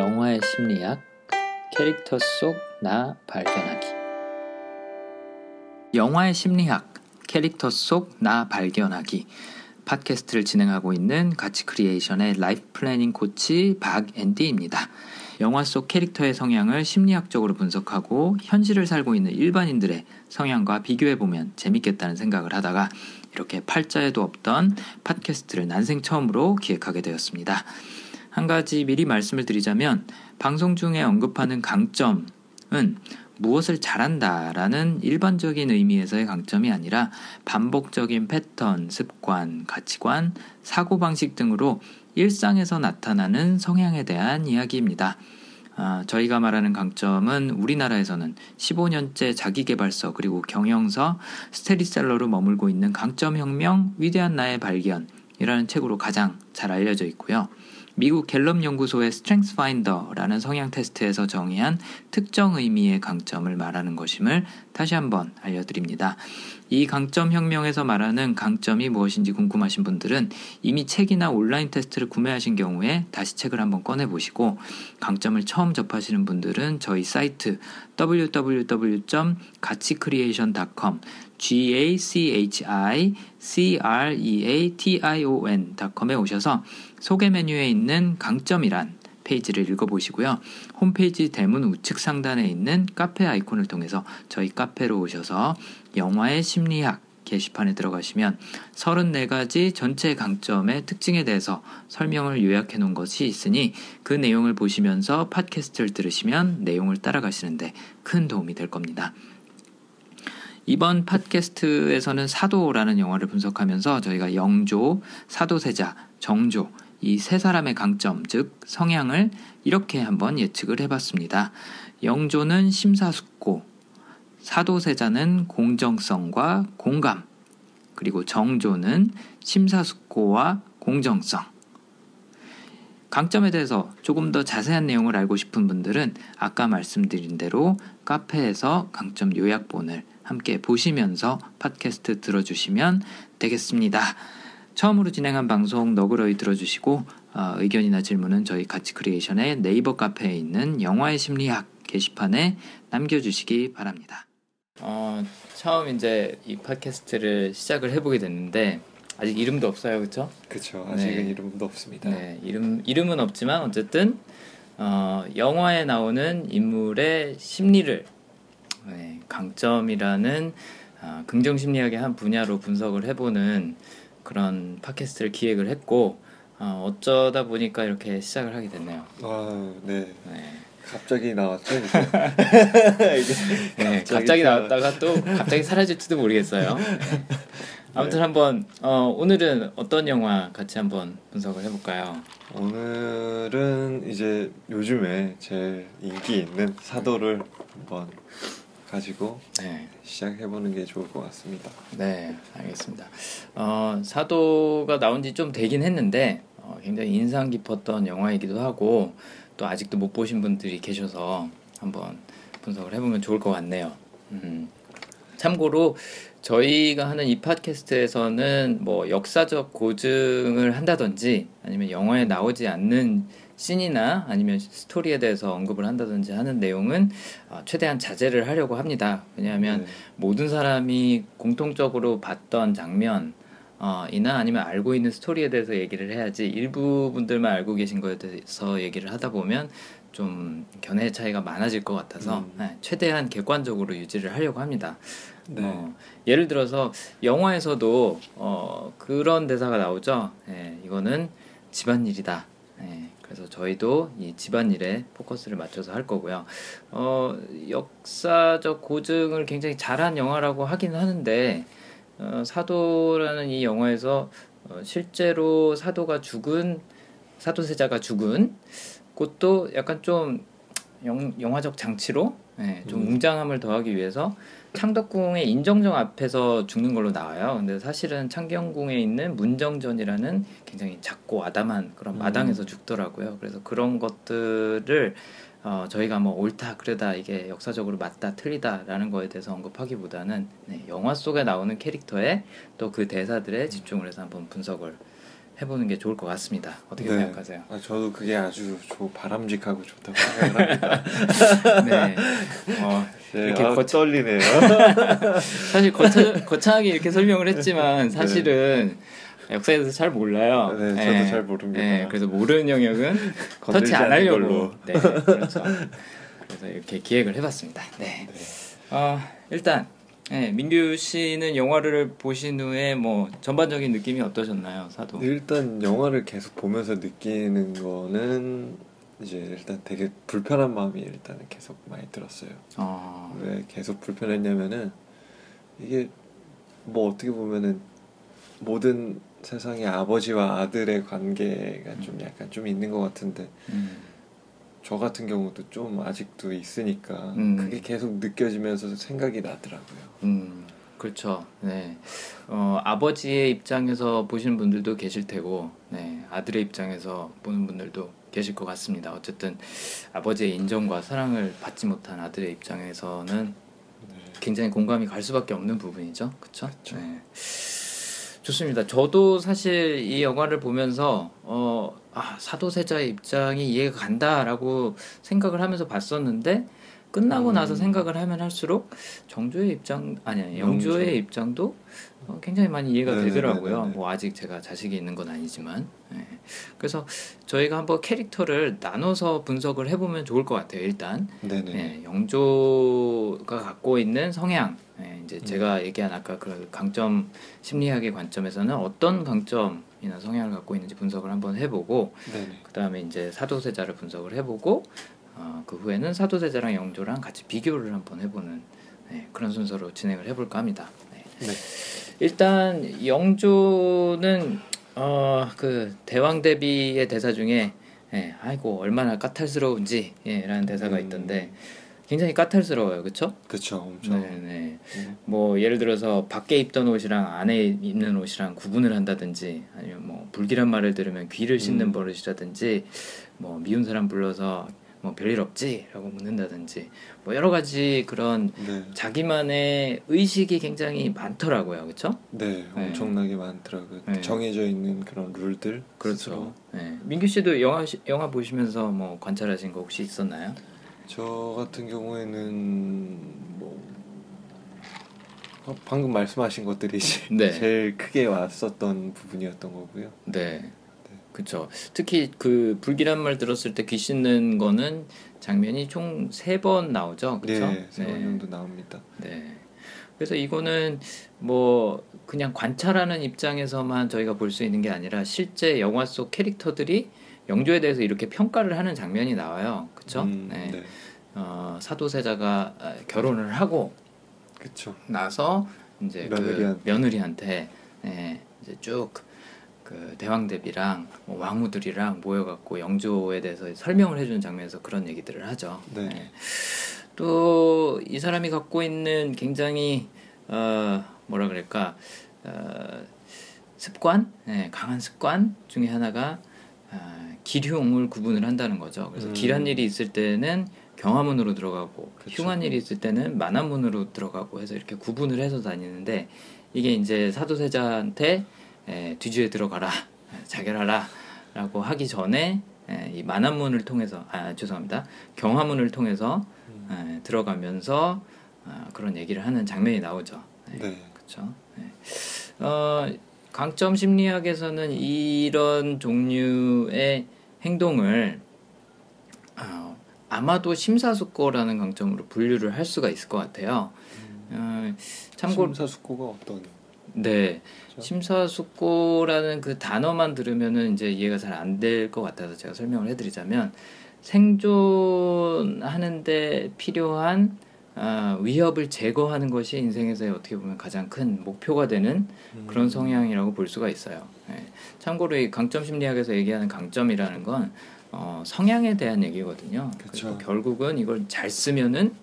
영화의 심리학 캐릭터 속 나 발견하기 영화의 심리학 캐릭터 속 나 발견하기 팟캐스트를 진행하고 있는 가치 크리에이션의 life planning 코치 박앤디입니다. 영화 속 캐릭터의 성향을 심리학적으로 분석하고 현실을 살고 있는 일반인들의 성향과 비교해보면 재밌겠다는 생각을 하다가 이렇게 팔자에도 없던 팟캐스트를 난생 처음으로 기획하게 되었습니다. 한 가지 미리 말씀을 드리자면 방송 중에 언급하는 강점은 무엇을 잘한다라는 일반적인 의미에서의 강점이 아니라 반복적인 패턴, 습관, 가치관, 사고방식 등으로 일상에서 나타나는 성향에 대한 이야기입니다. 아, 저희가 말하는 강점은 우리나라에서는 15년째 자기개발서 그리고 경영서 스테디셀러로 머물고 있는 강점혁명 위대한 나의 발견이라는 책으로 가장 잘 알려져 있고요. 미국 갤럽 연구소의 Strengths Finder라는 성향 테스트에서 정의한 특정 의미의 강점을 말하는 것임을 다시 한번 알려드립니다. 이 강점 혁명에서 말하는 강점이 무엇인지 궁금하신 분들은 이미 책이나 온라인 테스트를 구매하신 경우에 다시 책을 한번 꺼내 보시고 강점을 처음 접하시는 분들은 저희 사이트 www.가치크리에이션.com g a c h i c r e a t i o n.com에 오셔서 소개 메뉴에 있는 강점이란 페이지를 읽어보시고요. 홈페이지 대문 우측 상단에 있는 카페 아이콘을 통해서 저희 카페로 오셔서 영화의 심리학 게시판에 들어가시면 34가지 전체 강점의 특징에 대해서 설명을 요약해 놓은 것이 있으니 그 내용을 보시면서 팟캐스트를 들으시면 내용을 따라가시는데 큰 도움이 될 겁니다. 이번 팟캐스트에서는 사도라는 영화를 분석하면서 저희가 영조, 사도세자, 정조, 이 세 사람의 강점, 즉 성향을 이렇게 한번 예측을 해봤습니다. 영조는 심사숙고, 사도세자는 공정성과 공감, 그리고 정조는 심사숙고와 공정성. 강점에 대해서 조금 더 자세한 내용을 알고 싶은 분들은 아까 말씀드린 대로 카페에서 강점 요약본을 함께 보시면서 팟캐스트 들어주시면 되겠습니다. 처음으로 진행한 방송 너그러이 들어주시고 어, 의견이나 질문은 저희 가치 크리에이션의 네이버 카페에 있는 영화의 심리학 게시판에 남겨주시기 바랍니다. 어, 처음 이제 이 팟캐스트를 시작을 해보게 됐는데 아직 이름도 없어요, 그렇죠? 그렇죠. 아직은 네. 이름도 없습니다. 네, 이름 이름은 없지만 어쨌든 어, 영화에 나오는 인물의 심리를 네, 강점이라는 어, 긍정 심리학의 한 분야로 분석을 해보는 그런 팟캐스트를 기획을 했고 어, 어쩌다 보니까 이렇게 시작을 하게 됐네요. 아, 네. 네. 갑자기 나왔죠 이제. 네, 갑자기, 갑자기 나왔다가 또 갑자기 사라질지도 모르겠어요. 네. 아무튼 네. 한번 어, 오늘은 어떤 영화 같이 한번 분석을 해볼까요? 오늘은 이제 요즘에 제일 인기 있는 사도를 한번 가지고 네. 시작해보는 게 좋을 것 같습니다. 네, 알겠습니다. 어, 사도가 나온 지 좀 되긴 했는데 어, 굉장히 인상 깊었던 영화이기도 하고 또 아직도 못 보신 분들이 계셔서 한번 분석을 해보면 좋을 것 같네요. 음, 참고로 저희가 하는 이 팟캐스트에서는 뭐 역사적 고증을 한다든지 아니면 영화에 나오지 않는 씬이나 아니면 스토리에 대해서 언급을 한다든지 하는 내용은 어, 최대한 자제를 하려고 합니다. 왜냐하면 네. 모든 사람이 공통적으로 봤던 장면 어, 이나 아니면 알고 있는 스토리에 대해서 얘기를 해야지 일부 분들만 알고 계신 거에 대해서 얘기를 하다 보면 좀 견해 차이가 많아질 것 같아서 음. 네, 최대한 객관적으로 유지를 하려고 합니다. 네. 어, 예를 들어서 영화에서도 어, 그런 대사가 나오죠. 네, 이거는 집안일이다. 네, 그래서 저희도 이 집안일에 포커스를 맞춰서 할 거고요. 어, 역사적 고증을 굉장히 잘한 영화라고 하긴 하는데 어, 사도라는 이 영화에서 어, 실제로 사도가 죽은 사도세자가 죽은 곳도 약간 좀 영, 영화적 장치로 네, 좀 음. 웅장함을 더하기 위해서 창덕궁의 인정정 앞에서 죽는 걸로 나와요. 근데 사실은 창경궁에 있는 문정전이라는 굉장히 작고 아담한 그런 음. 마당에서 죽더라고요. 그래서 그런 것들을 어, 저희가 뭐 옳다 그르다 이게 역사적으로 맞다 틀리다라는 거에 대해서 언급하기보다는 네, 영화 속에 나오는 캐릭터의 또그 대사들에 집중을 해서 한번 분석을 해보는 게 좋을 것 같습니다. 어떻게 네. 생각하세요? 아, 저도 그게 아주 조, 바람직하고 좋다고 생각합니다. 네. 어, 네, 이렇게 아, 거... 떨리네요. 사실 거차, 거창하게 이렇게 설명을 했지만 네. 사실은 네. 역사에 대해서 잘 몰라요. 네, 저도 네. 잘 모릅니다. 네, 그래서 모르는 영역은 터치 안 하려고. 네, 그렇죠. 그래서 이렇게 기획을 해봤습니다. 네. 네. 어, 일단 네, 민규 씨는 영화를 보신 후에 뭐 전반적인 느낌이 어떠셨나요, 사도? 일단 영화를 계속 보면서 느끼는 거는 이제 일단 되게 불편한 마음이 일단 계속 많이 들었어요. 아... 왜 계속 불편했냐면은 이게 뭐 어떻게 보면은 모든 세상의 아버지와 아들의 관계가 음. 좀 약간 좀 있는 것 같은데 음. 저 같은 경우도 좀 아직도 있으니까 음. 그게 계속 느껴지면서 생각이 나더라고요. 음, 그렇죠. 네, 어, 아버지의 입장에서 보시는 분들도 계실 테고, 네, 아들의 입장에서 보는 분들도 계실 것 같습니다. 어쨌든 아버지의 인정과 사랑을 받지 못한 아들의 입장에서는 네. 굉장히 공감이 갈 수밖에 없는 부분이죠. 그렇죠? 네. 좋습니다. 저도 사실 이 영화를 보면서 어, 아, 사도세자의 입장이 이해가 간다라고 생각을 하면서 봤었는데 끝나고 음. 나서 생각을 하면 할수록 정조의 입장 아니 영조의 영조. 입장도 어, 굉장히 많이 이해가 네네네네. 되더라고요. 뭐 아직 제가 자식이 있는 건 아니지만 네. 그래서 저희가 한번 캐릭터를 나눠서 분석을 해보면 좋을 것 같아요. 일단 네, 영조가 갖고 있는 성향 네, 이제 음. 제가 얘기한 아까 그 강점 심리학의 관점에서는 어떤 강점 이나 성향을 갖고 있는지 분석을 한번 해보고 그 다음에 이제 사도세자를 분석을 해보고 어, 그 후에는 사도세자랑 영조랑 같이 비교를 한번 해보는 네, 그런 순서로 진행을 해볼까 합니다. 네. 네. 일단 영조는 어, 그 대왕 대비의 대사 중에 예, 아이고 얼마나 까탈스러운지 예, 라는 대사가 음. 있던데 굉장히 까탈스러워요, 그렇죠? 그렇죠, 엄청. 네, 네. 음. 뭐 예를 들어서 밖에 입던 옷이랑 안에 입는 옷이랑 구분을 한다든지 아니면 뭐 불길한 말을 들으면 귀를 씻는 음. 버릇이라든지 뭐 미운 사람 불러서 뭐 별일 없지라고 묻는다든지 뭐 여러 가지 그런 네. 자기만의 의식이 굉장히 많더라고요, 그렇죠? 네, 엄청나게 많더라고요. 네. 정해져 있는 그런 룰들. 그렇죠. 네. 민규 씨도 영화 영화 보시면서 뭐 관찰하신 거 혹시 있었나요? 저 같은 경우에는 뭐 어, 방금 말씀하신 것들이 네. 제일 크게 왔었던 부분이었던 거고요. 네. 그렇죠. 특히 그 불길한 말 들었을 때귀 씻는 거는 장면이 총 세 번 나오죠. 그렇죠? 네, 세번 네. 정도 나옵니다. 네. 그래서 이거는 뭐 그냥 관찰하는 입장에서만 저희가 볼 수 있는 게 아니라 실제 영화 속 캐릭터들이 영조에 대해서 이렇게 평가를 하는 장면이 나와요. 그렇죠? 음, 네. 네. 어, 사도세자가 아, 결혼을 하고 그쵸. 나서 이제 며느리한테, 그 며느리한테 네, 이제 쭉 그 대왕 대비랑 뭐 왕후들이랑 모여갖고 영조에 대해서 설명을 해주는 장면에서 그런 얘기들을 하죠. 네. 네. 또이 사람이 갖고 있는 굉장히 어 뭐라 그럴까 어, 습관, 네, 강한 습관 중에 하나가 어, 기흉을 구분을 한다는 거죠. 그래서 음. 길한 일이 있을 때는 경화문으로 들어가고 그쵸. 흉한 일이 있을 때는 만화문으로 들어가고 해서 이렇게 구분을 해서 다니는데 이게 이제 사도세자한테 에, 뒤주에 들어가라 자결하라 라고 하기 전에 에, 이 만화문을 통해서 아 죄송합니다 경화문을 통해서 에, 들어가면서 아, 그런 얘기를 하는 장면이 나오죠. 네, 네. 그렇죠. 네. 어, 강점 심리학에서는 이런 종류의 행동을 어, 아마도 심사숙고라는 강점으로 분류를 할 수가 있을 것 같아요. 음. 어, 참고로 심사숙고가 어떤 네. 그렇죠? 심사숙고라는 그 단어만 들으면은 이제 이해가 잘 안 될 것 같아서 제가 설명을 해드리자면 생존하는데 필요한 아, 위협을 제거하는 것이 인생에서의 어떻게 보면 가장 큰 목표가 되는 그런 음. 성향이라고 볼 수가 있어요. 네. 참고로 이 강점 심리학에서 얘기하는 강점이라는 건 어, 성향에 대한 얘기거든요. 그래서 결국은 이걸 잘 쓰면은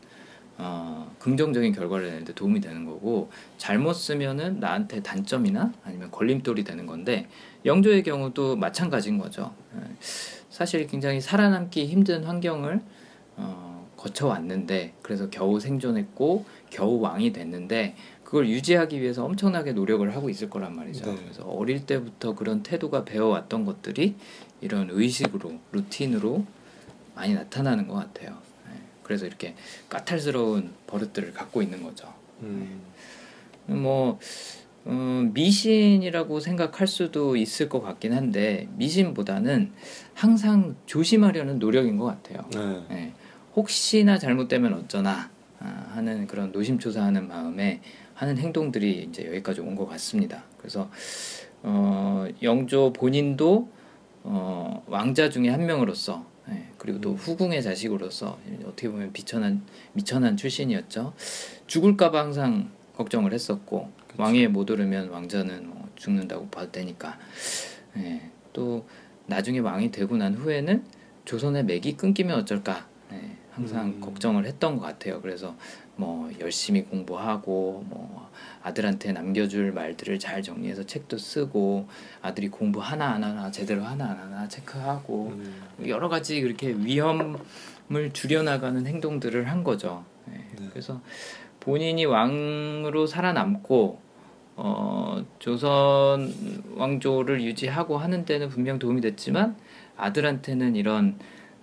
어, 긍정적인 결과를 내는데 도움이 되는 거고 잘못 쓰면은 나한테 단점이나 아니면 걸림돌이 되는 건데 영조의 경우도 마찬가지인 거죠. 예. 사실 굉장히 살아남기 힘든 환경을 어, 거쳐왔는데 그래서 겨우 생존했고 겨우 왕이 됐는데 그걸 유지하기 위해서 엄청나게 노력을 하고 있을 거란 말이죠. 네. 그래서 어릴 때부터 그런 태도가 배워왔던 것들이 이런 의식으로 루틴으로 많이 나타나는 것 같아요. 네. 그래서 이렇게 까탈스러운 버릇들을 갖고 있는 거죠. 음. 네. 뭐 음, 미신이라고 생각할 수도 있을 것 같긴 한데 미신보다는 항상 조심하려는 노력인 것 같아요. 네. 네. 혹시나 잘못되면 어쩌나 아, 하는 그런 노심초사하는 마음에 하는 행동들이 이제 여기까지 온 것 같습니다. 그래서 어, 영조 본인도 어, 왕자 중에 한 명으로서 네, 그리고 또 음. 후궁의 자식으로서 어떻게 보면 비천한 미천한 출신이었죠. 죽을까봐 항상 걱정을 했었고 그쵸. 왕위에 못 오르면 왕자는 뭐 죽는다고 봐도 되니까. 네, 또 나중에 왕이 되고 난 후에는 조선의 맥이 끊기면 어쩔까. 네, 항상 음. 걱정을 했던 것 같아요. 그래서 뭐 열심히 공부하고 뭐 아들한테 남겨줄 말들을 잘 정리해서 책도 쓰고 아들이 공부 하나 안 하나 제대로 하나 안 하나 체크하고 음. 여러 가지 그렇게 위험을 줄여나가는 행동들을 한 거죠. 네. 네. 그래서 본인이 왕으로 살아남고 어, 조선 왕조를 유지하고 하는 데는 분명 도움이 됐지만 아들한테는 이런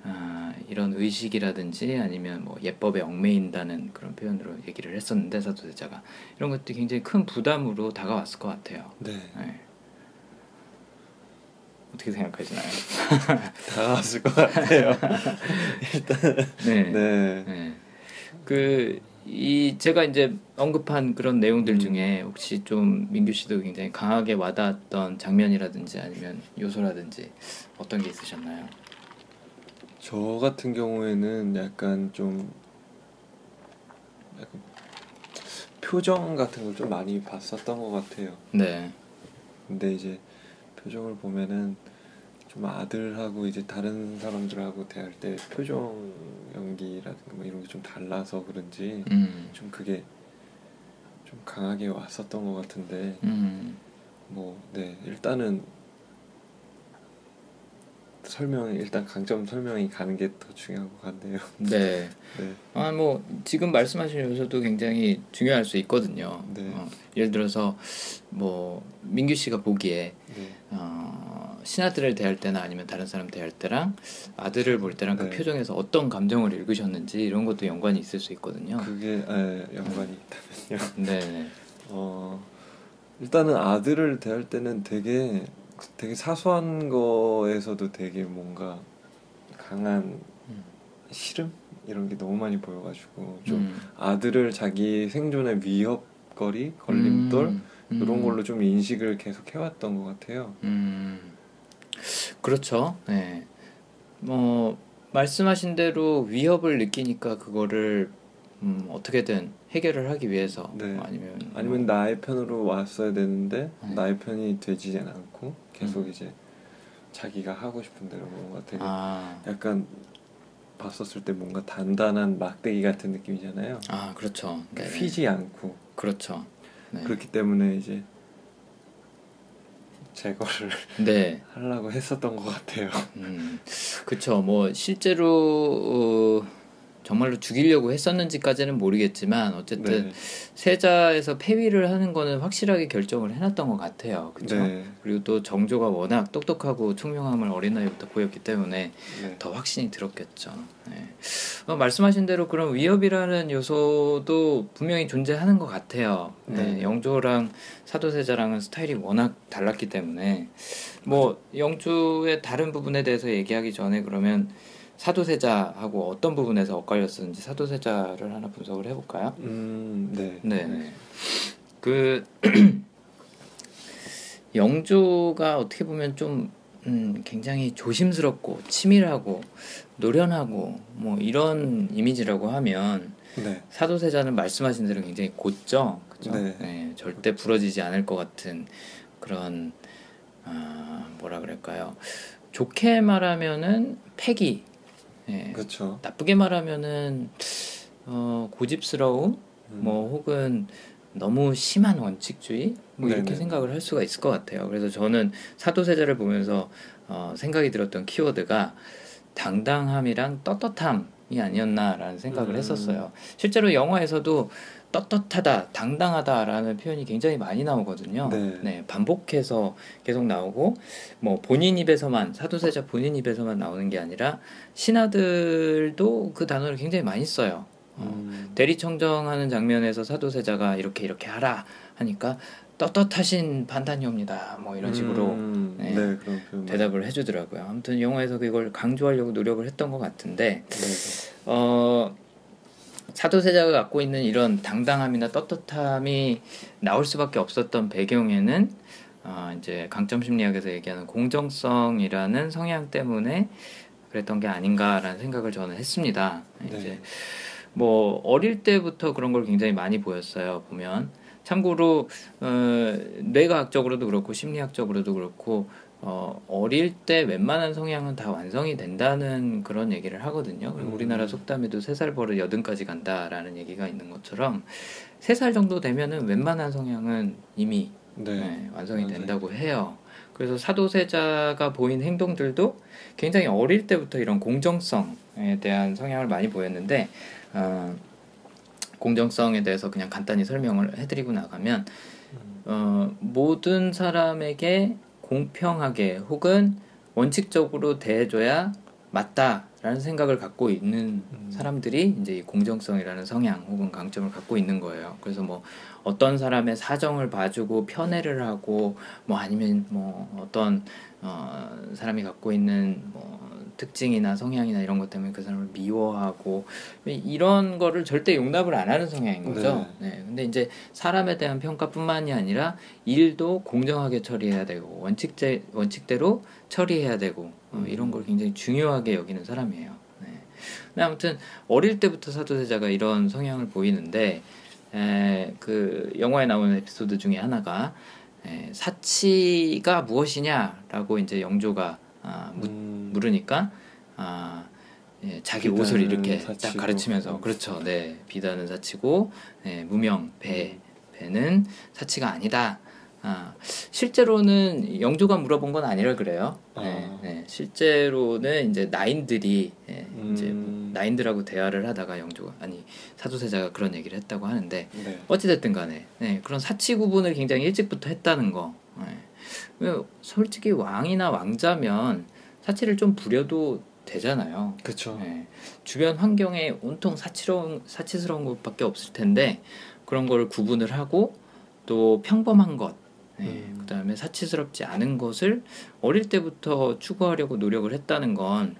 아, 이런 의식이라든지 아니면 뭐 예법에 얽매인다는 그런 표현으로 얘기를 했었는데 사도세자가 이런 것들이 굉장히 큰 부담으로 다가왔을 것 같아요. 네. 네. 어떻게 생각하시나요? 다가왔을 것 같아요. 일단 네. 네. 네. 그 이 제가 이제 언급한 그런 내용들 음. 중에 혹시 좀 민규 씨도 굉장히 강하게 와닿았던 장면이라든지 아니면 요소라든지 어떤 게 있으셨나요? 저 같은 경우에는 약간 좀 약간 표정 같은 걸 좀 많이 봤었던 것 같아요. 네. 근데 이제 표정을 보면은 좀 아들하고 이제 다른 사람들하고 대할 때 표정 연기라든가 뭐 이런 게 좀 달라서 그런지 음. 좀 그게 좀 강하게 왔었던 것 같은데 음. 뭐네 일단은 설명 일단 강점 설명이 가는 게 더 중요한 것 같네요. 네. 네. 아뭐 지금 말씀하신 요소도 굉장히 중요할 수 있거든요. 네. 어, 예를 들어서 뭐 민규 씨가 보기에 네. 어, 신하들을 대할 때나 아니면 다른 사람 대할 때랑 아들을 볼 때랑 그 네. 표정에서 어떤 감정을 읽으셨는지 이런 것도 연관이 있을 수 있거든요. 그게 에, 연관이 있다면요. 네. 어 일단은 아들을 대할 때는 되게 되게 사소한 거에서도 되게 뭔가 강한 싫음 이런 게 너무 많이 보여가지고 좀 음. 아들을 자기 생존의 위협거리 걸림돌 음. 이런 음. 걸로 좀 인식을 계속 해왔던 것 같아요. 음. 그렇죠. 네. 뭐 말씀하신 대로 위협을 느끼니까 그거를 음, 어떻게든 해결을 하기 위해서 네. 아니면 아니면 뭐... 나의 편으로 왔어야 되는데 네. 나의 편이 되지 않고 계속 음. 이제 자기가 하고 싶은 대로 뭔가 되게 아. 약간 봤었을 때 뭔가 단단한 막대기 같은 느낌이잖아요. 아 그렇죠. 네 휘지 않고 그렇죠. 네. 그렇기 때문에 이제 제거를 네. 하려고 했었던 것 같아요. 음, 그렇죠. 뭐 실제로 어, 정말로 죽이려고 했었는지까지는 모르겠지만 어쨌든 네. 세자에서 폐위를 하는 거는 확실하게 결정을 해놨던 것 같아요. 그렇죠? 네. 그리고 또 정조가 워낙 똑똑하고 총명함을 어린 나이부터 보였기 때문에 네. 더 확신이 들었겠죠. 네. 어, 말씀하신 대로 그런 위협이라는 요소도 분명히 존재하는 것 같아요. 네. 네. 영조랑 사도세자랑은 스타일이 워낙 달랐기 때문에 뭐 영조의 다른 부분에 대해서 얘기하기 전에 그러면 사도세자하고 어떤 부분에서 엇갈렸었는지 사도세자를 하나 분석을 해볼까요? 음, 네. 네. 그 영조가 어떻게 보면 좀 음, 굉장히 조심스럽고 치밀하고 노련하고 뭐 이런 이미지라고 하면 네. 사도세자는 말씀하신 대로 굉장히 곧죠, 그죠? 네. 네. 절대 부러지지 않을 것 같은 그런 아, 뭐라 그럴까요? 좋게 말하면은 패기 예. 그렇죠. 나쁘게 말하면은 어, 고집스러움, 음. 뭐 혹은 너무 심한 원칙주의 뭐 이렇게. 생각을 할 수가 있을 것 같아요. 그래서 저는 사도세자를 보면서 어, 생각이 들었던 키워드가 당당함이랑 떳떳함 아니었나라는 생각을 음. 했었어요. 실제로 영화에서도 떳떳하다, 당당하다라는 표현이 굉장히 많이 나오거든요. 네. 네. 반복해서 계속 나오고 뭐 본인 입에서만 사도세자 본인 입에서만 나오는 게 아니라 신하들도 그 단어를 굉장히 많이 써요. 어, 음. 대리청정하는 장면에서 사도세자가 이렇게 이렇게 하라 하니까 떳떳하신 판단이옵니다. 뭐 이런 식으로 음, 네, 네, 대답을 해주더라고요. 아무튼 영화에서 그걸 강조하려고 노력을 했던 것 같은데 네. 어, 사도세자가 갖고 있는 이런 당당함이나 떳떳함이 나올 수밖에 없었던 배경에는 어, 이제 강점 심리학에서 얘기하는 공정성이라는 성향 때문에 그랬던 게 아닌가라는 생각을 저는 했습니다. 네. 이제 뭐 어릴 때부터 그런 걸 굉장히 많이 보였어요. 보면 참고로 어, 뇌과학적으로도 그렇고 심리학적으로도 그렇고 어, 어릴 때 웬만한 성향은 다 완성이 된다는 그런 얘기를 하거든요. 그리고 음. 우리나라 속담에도 세 살 버릇 여든까지 간다라는 얘기가 있는 것처럼 세 살 정도 되면은 웬만한 성향은 이미 네. 네, 완성이 된다고 해요. 그래서 사도세자가 보인 행동들도 굉장히 어릴 때부터 이런 공정성에 대한 성향을 많이 보였는데 어, 공정성에 대해서 그냥 간단히 설명을 해드리고 나가면 음. 어, 모든 사람에게 공평하게 혹은 원칙적으로 대해줘야 맞다라는 생각을 갖고 있는 음. 사람들이 이제 이 공정성이라는 성향 혹은 강점을 갖고 있는 거예요. 그래서 뭐 어떤 사람의 사정을 봐주고 편애를 하고 뭐 아니면 뭐 어떤 어 사람이 갖고 있는 뭐 특징이나 성향이나 이런 것 때문에 그 사람을 미워하고 이런 거를 절대 용납을 안 하는 성향인 거죠. 네. 네. 근데 이제 사람에 대한 평가뿐만이 아니라 일도 공정하게 처리해야 되고 원칙제 원칙대로 처리해야 되고 어, 음. 이런 걸 굉장히 중요하게 여기는 사람이에요. 네. 근데 아무튼 어릴 때부터 사도세자가 이런 성향을 보이는데 에, 그 영화에 나오는 에피소드 중에 하나가 에, 사치가 무엇이냐라고 이제 영조가 아, 무, 음. 물으니까 아, 예, 자기 옷을 이렇게 사치고. 딱 가르치면서 음. 그렇죠. 네 비단은 사치고 네, 무명 배 배는 사치가 아니다. 아, 실제로는 영조가 물어본 건 아니라 그래요. 네, 아. 네, 실제로는 이제 나인들이 네, 음. 이제 나인들하고 대화를 하다가 영조가 아니 사도세자가 그런 얘기를 했다고 하는데 네. 어찌 됐든 간에 네, 그런 사치 구분을 굉장히 일찍부터 했다는 거. 네. 솔직히 왕이나 왕자면 사치를 좀 부려도 되잖아요. 그렇죠. 네. 주변 환경에 온통 사치로운 사치스러운 것밖에 없을 텐데 그런 거를 구분을 하고 또 평범한 것, 네. 음. 그다음에 사치스럽지 않은 것을 어릴 때부터 추구하려고 노력을 했다는 건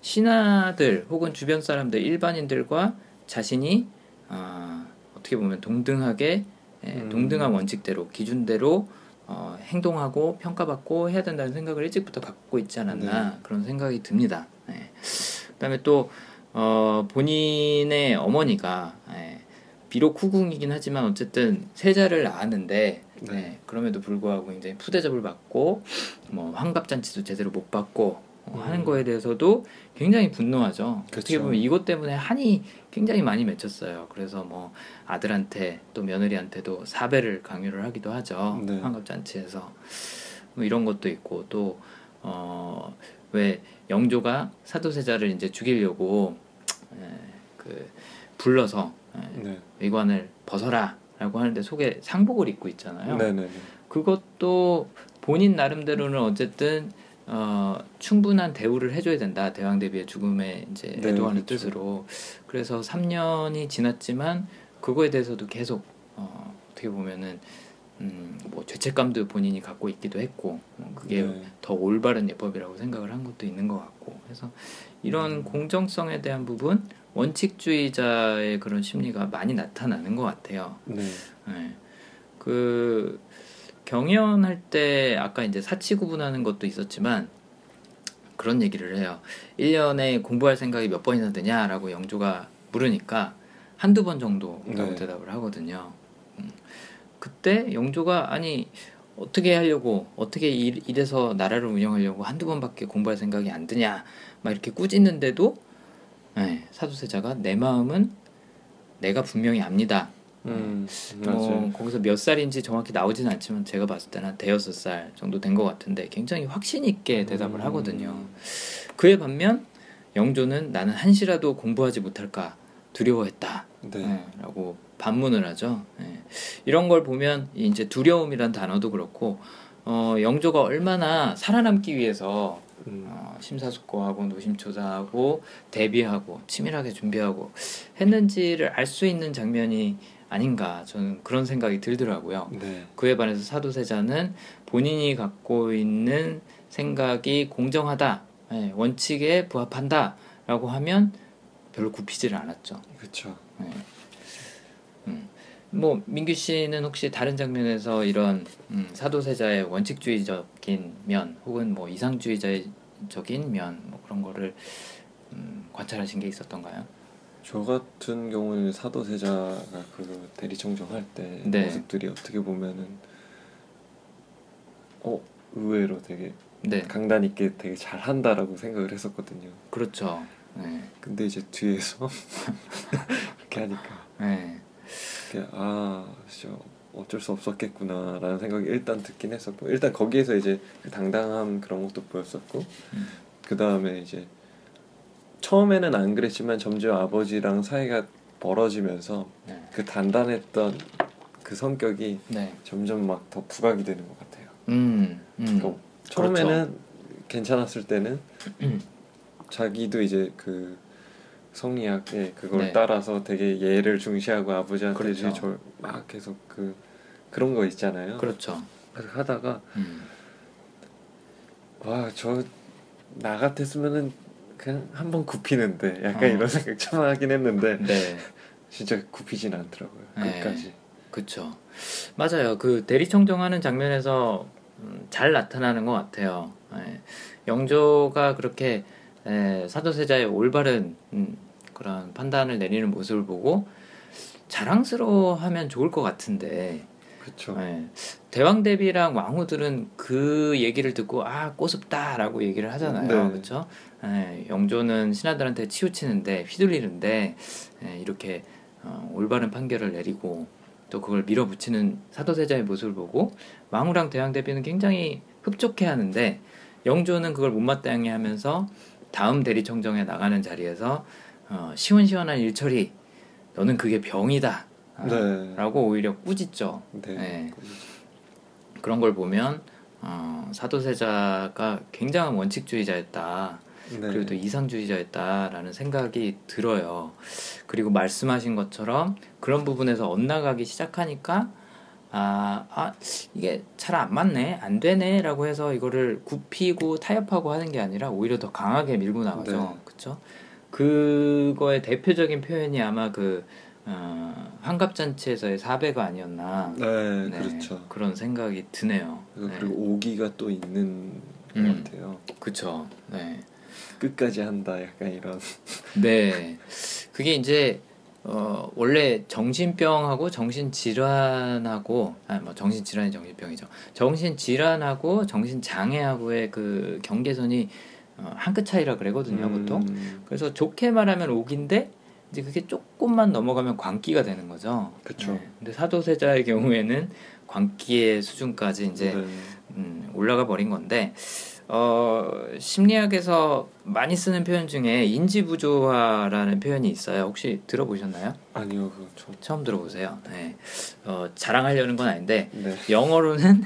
신하들 혹은 주변 사람들 일반인들과 자신이 아, 어떻게 보면 동등하게 예, 음. 동등한 원칙대로 기준대로 어, 행동하고 평가받고 해야 된다는 생각을 일찍부터 갖고 있지 않았나 네. 그런 생각이 듭니다. 네. 그다음에 또 어, 본인의 어머니가 예, 비록 후궁이긴 하지만 어쨌든 세자를 낳았는데 네. 네, 그럼에도 불구하고 굉장히 푸대접을 받고 뭐 환갑잔치도 제대로 못 받고 어, 하는 거에 대해서도 굉장히 분노하죠. 그렇죠. 어떻게 보면 이것 때문에 한이 굉장히 많이 맺혔어요. 그래서 뭐 아들한테 또 며느리한테도 사배를 강요를 하기도 하죠. 네. 환갑잔치에서 뭐 이런 것도 있고 또 어 왜 영조가 사도세자를 이제 죽이려고 에, 그 불러서 에, 네. 의관을 벗어라라고 하는데 속에 상복을 입고 있잖아요. 네네네. 네, 네. 그것도 본인 나름대로는 어쨌든 어, 충분한 대우를 해줘야 된다. 대왕 대비의 죽음에 이제 네, 애도하는 그렇죠. 뜻으로. 그래서 3년이 지났지만 그거에 대해서도 계속 어, 어떻게 보면은 음, 뭐 죄책감도 본인이 갖고 있기도 했고 뭐 그게 네. 더 올바른 예법이라고 생각을 한 것도 있는 것 같고 그래서 이런 음. 공정성에 대한 부분 원칙주의자의 그런 심리가 많이 나타나는 것 같아요. 네. 네. 그 경연할 때 아까 이제 사치 구분하는 것도 있었지만 그런 얘기를 해요. 1년에 공부할 생각이 몇 번이나 되냐라고 영조가 물으니까 한두 번 정도라고 네. 대답을 하거든요. 음. 그때 영조가 아니 어떻게 하려고 어떻게 이래서 나라를 운영하려고 한두 번밖에 공부할 생각이 안 드냐 막 이렇게 꾸짖는데도 네, 사도세자가 내 마음은 내가 분명히 압니다. 음, 뭐 거기서 몇 살인지 정확히 나오지는 않지만 제가 봤을 때는 한 대여섯 살 정도 된 것 같은데 굉장히 확신 있게 대답을 음. 하거든요. 그에 반면 영조는 나는 한시라도 공부하지 못할까 두려워했다. 네. 네, 라고 반문을 하죠. 네. 이런 걸 보면 이제 두려움이란 단어도 그렇고 어, 영조가 얼마나 살아남기 위해서 음. 어, 심사숙고하고 노심초사하고 대비하고 치밀하게 준비하고 했는지를 알 수 있는 장면이 아닌가 저는 그런 생각이 들더라고요. 네. 그에 반해서 사도세자는 본인이 갖고 있는 생각이 공정하다, 네, 원칙에 부합한다라고 하면 별로 굽히지를 않았죠. 그렇죠. 네. 음. 뭐 민규 씨는 혹시 다른 장면에서 이런 음, 사도세자의 원칙주의적인 면 혹은 뭐 이상주의적인 면 뭐 그런 거를 음, 관찰하신 게 있었던가요? 저 같은 경우는 사도세자가 그 대리청정할 때 네. 모습들이 어떻게 보면은 어 의외로 되게 네. 강단 있게 되게 잘한다라고 생각을 했었거든요. 그렇죠. 네. 근데 이제 뒤에서 그렇게 하니까 네. 아 진짜 어쩔 수 없었겠구나라는 생각이 일단 듣긴 했었고 일단 거기에서 이제 당당함 그런 것도 보였었고 음. 그 다음에 이제 처음에는 안 그랬지만 점점 아버지랑 사이가 벌어지면서 네. 그 단단했던 그 성격이 네. 점점 막 더 부각이 되는 것 같아요. 음, 음. 그러니까 처음에는 그렇죠. 괜찮았을 때는 음. 자기도 이제 그 성리학에 그걸 네. 따라서 되게 예를 중시하고 아버지한테 그렇죠. 막 계속 그 그런 거 있잖아요. 그렇죠. 그래서 하다가 음. 와저 나 같았으면은 그냥 한 번 굽히는데 약간 어. 이런 생각 참 하긴 했는데 네. 진짜 굽히진 않더라고요. 네. 끝까지. 그렇죠. 맞아요. 그 대리청정하는 장면에서 음, 잘 나타나는 것 같아요. 네. 영조가 그렇게 에, 사도세자의 올바른 음, 그런 판단을 내리는 모습을 보고 자랑스러워하면 좋을 것 같은데 그렇죠. 네. 대왕 대비랑 왕후들은 그 얘기를 듣고 아 꼬습다라고 얘기를 하잖아요. 네. 그렇죠? 네. 영조는 신하들한테 치우치는데 휘둘리는데 네. 이렇게 어, 올바른 판결을 내리고 또 그걸 밀어붙이는 사도세자의 모습을 보고 왕후랑 대왕 대비는 굉장히 흡족해하는데 영조는 그걸 못마땅해 하면서 다음 대리청정에 나가는 자리에서 어, 시원시원한 일처리 너는 그게 병이다 네. 라고 오히려 꾸짖죠. 네. 네. 그런 걸 보면 어, 사도세자가 굉장한 원칙주의자였다. 네. 그리고 또 이상주의자였다라는 생각이 들어요. 그리고 말씀하신 것처럼 그런 부분에서 엇나가기 시작하니까 아, 아 이게 잘 안 맞네, 안 되네라고 해서 이거를 굽히고 타협하고 하는 게 아니라 오히려 더 강하게 밀고 나가죠. 네. 그렇죠? 그거의 대표적인 표현이 아마 그 어, 한갑잔치에서의 사배가 아니었나. 네, 네, 그렇죠. 그런 생각이 드네요. 그리고 네. 오기가 또 있는 음, 것 같아요. 그렇죠. 네. 끝까지 한다, 약간 이런. 네, 그게 이제 어, 원래 정신병하고 정신질환하고 아 뭐 정신질환이 정신병이죠. 정신질환하고 정신장애하고의 그 경계선이 어, 한 끗 차이라 그러거든요, 음. 보통. 그래서 좋게 말하면 옥인데 이제 그게 조금만 넘어가면 광기가 되는 거죠. 그렇죠. 네. 근데 사도세자의 경우에는 광기의 수준까지 이제 네. 음, 올라가 버린 건데 어, 심리학에서 많이 쓰는 표현 중에 인지부조화라는 표현이 있어요. 혹시 들어보셨나요? 아니요, 그거 처음, 처음 들어보세요. 네. 어, 자랑하려는 건 아닌데 네. 영어로는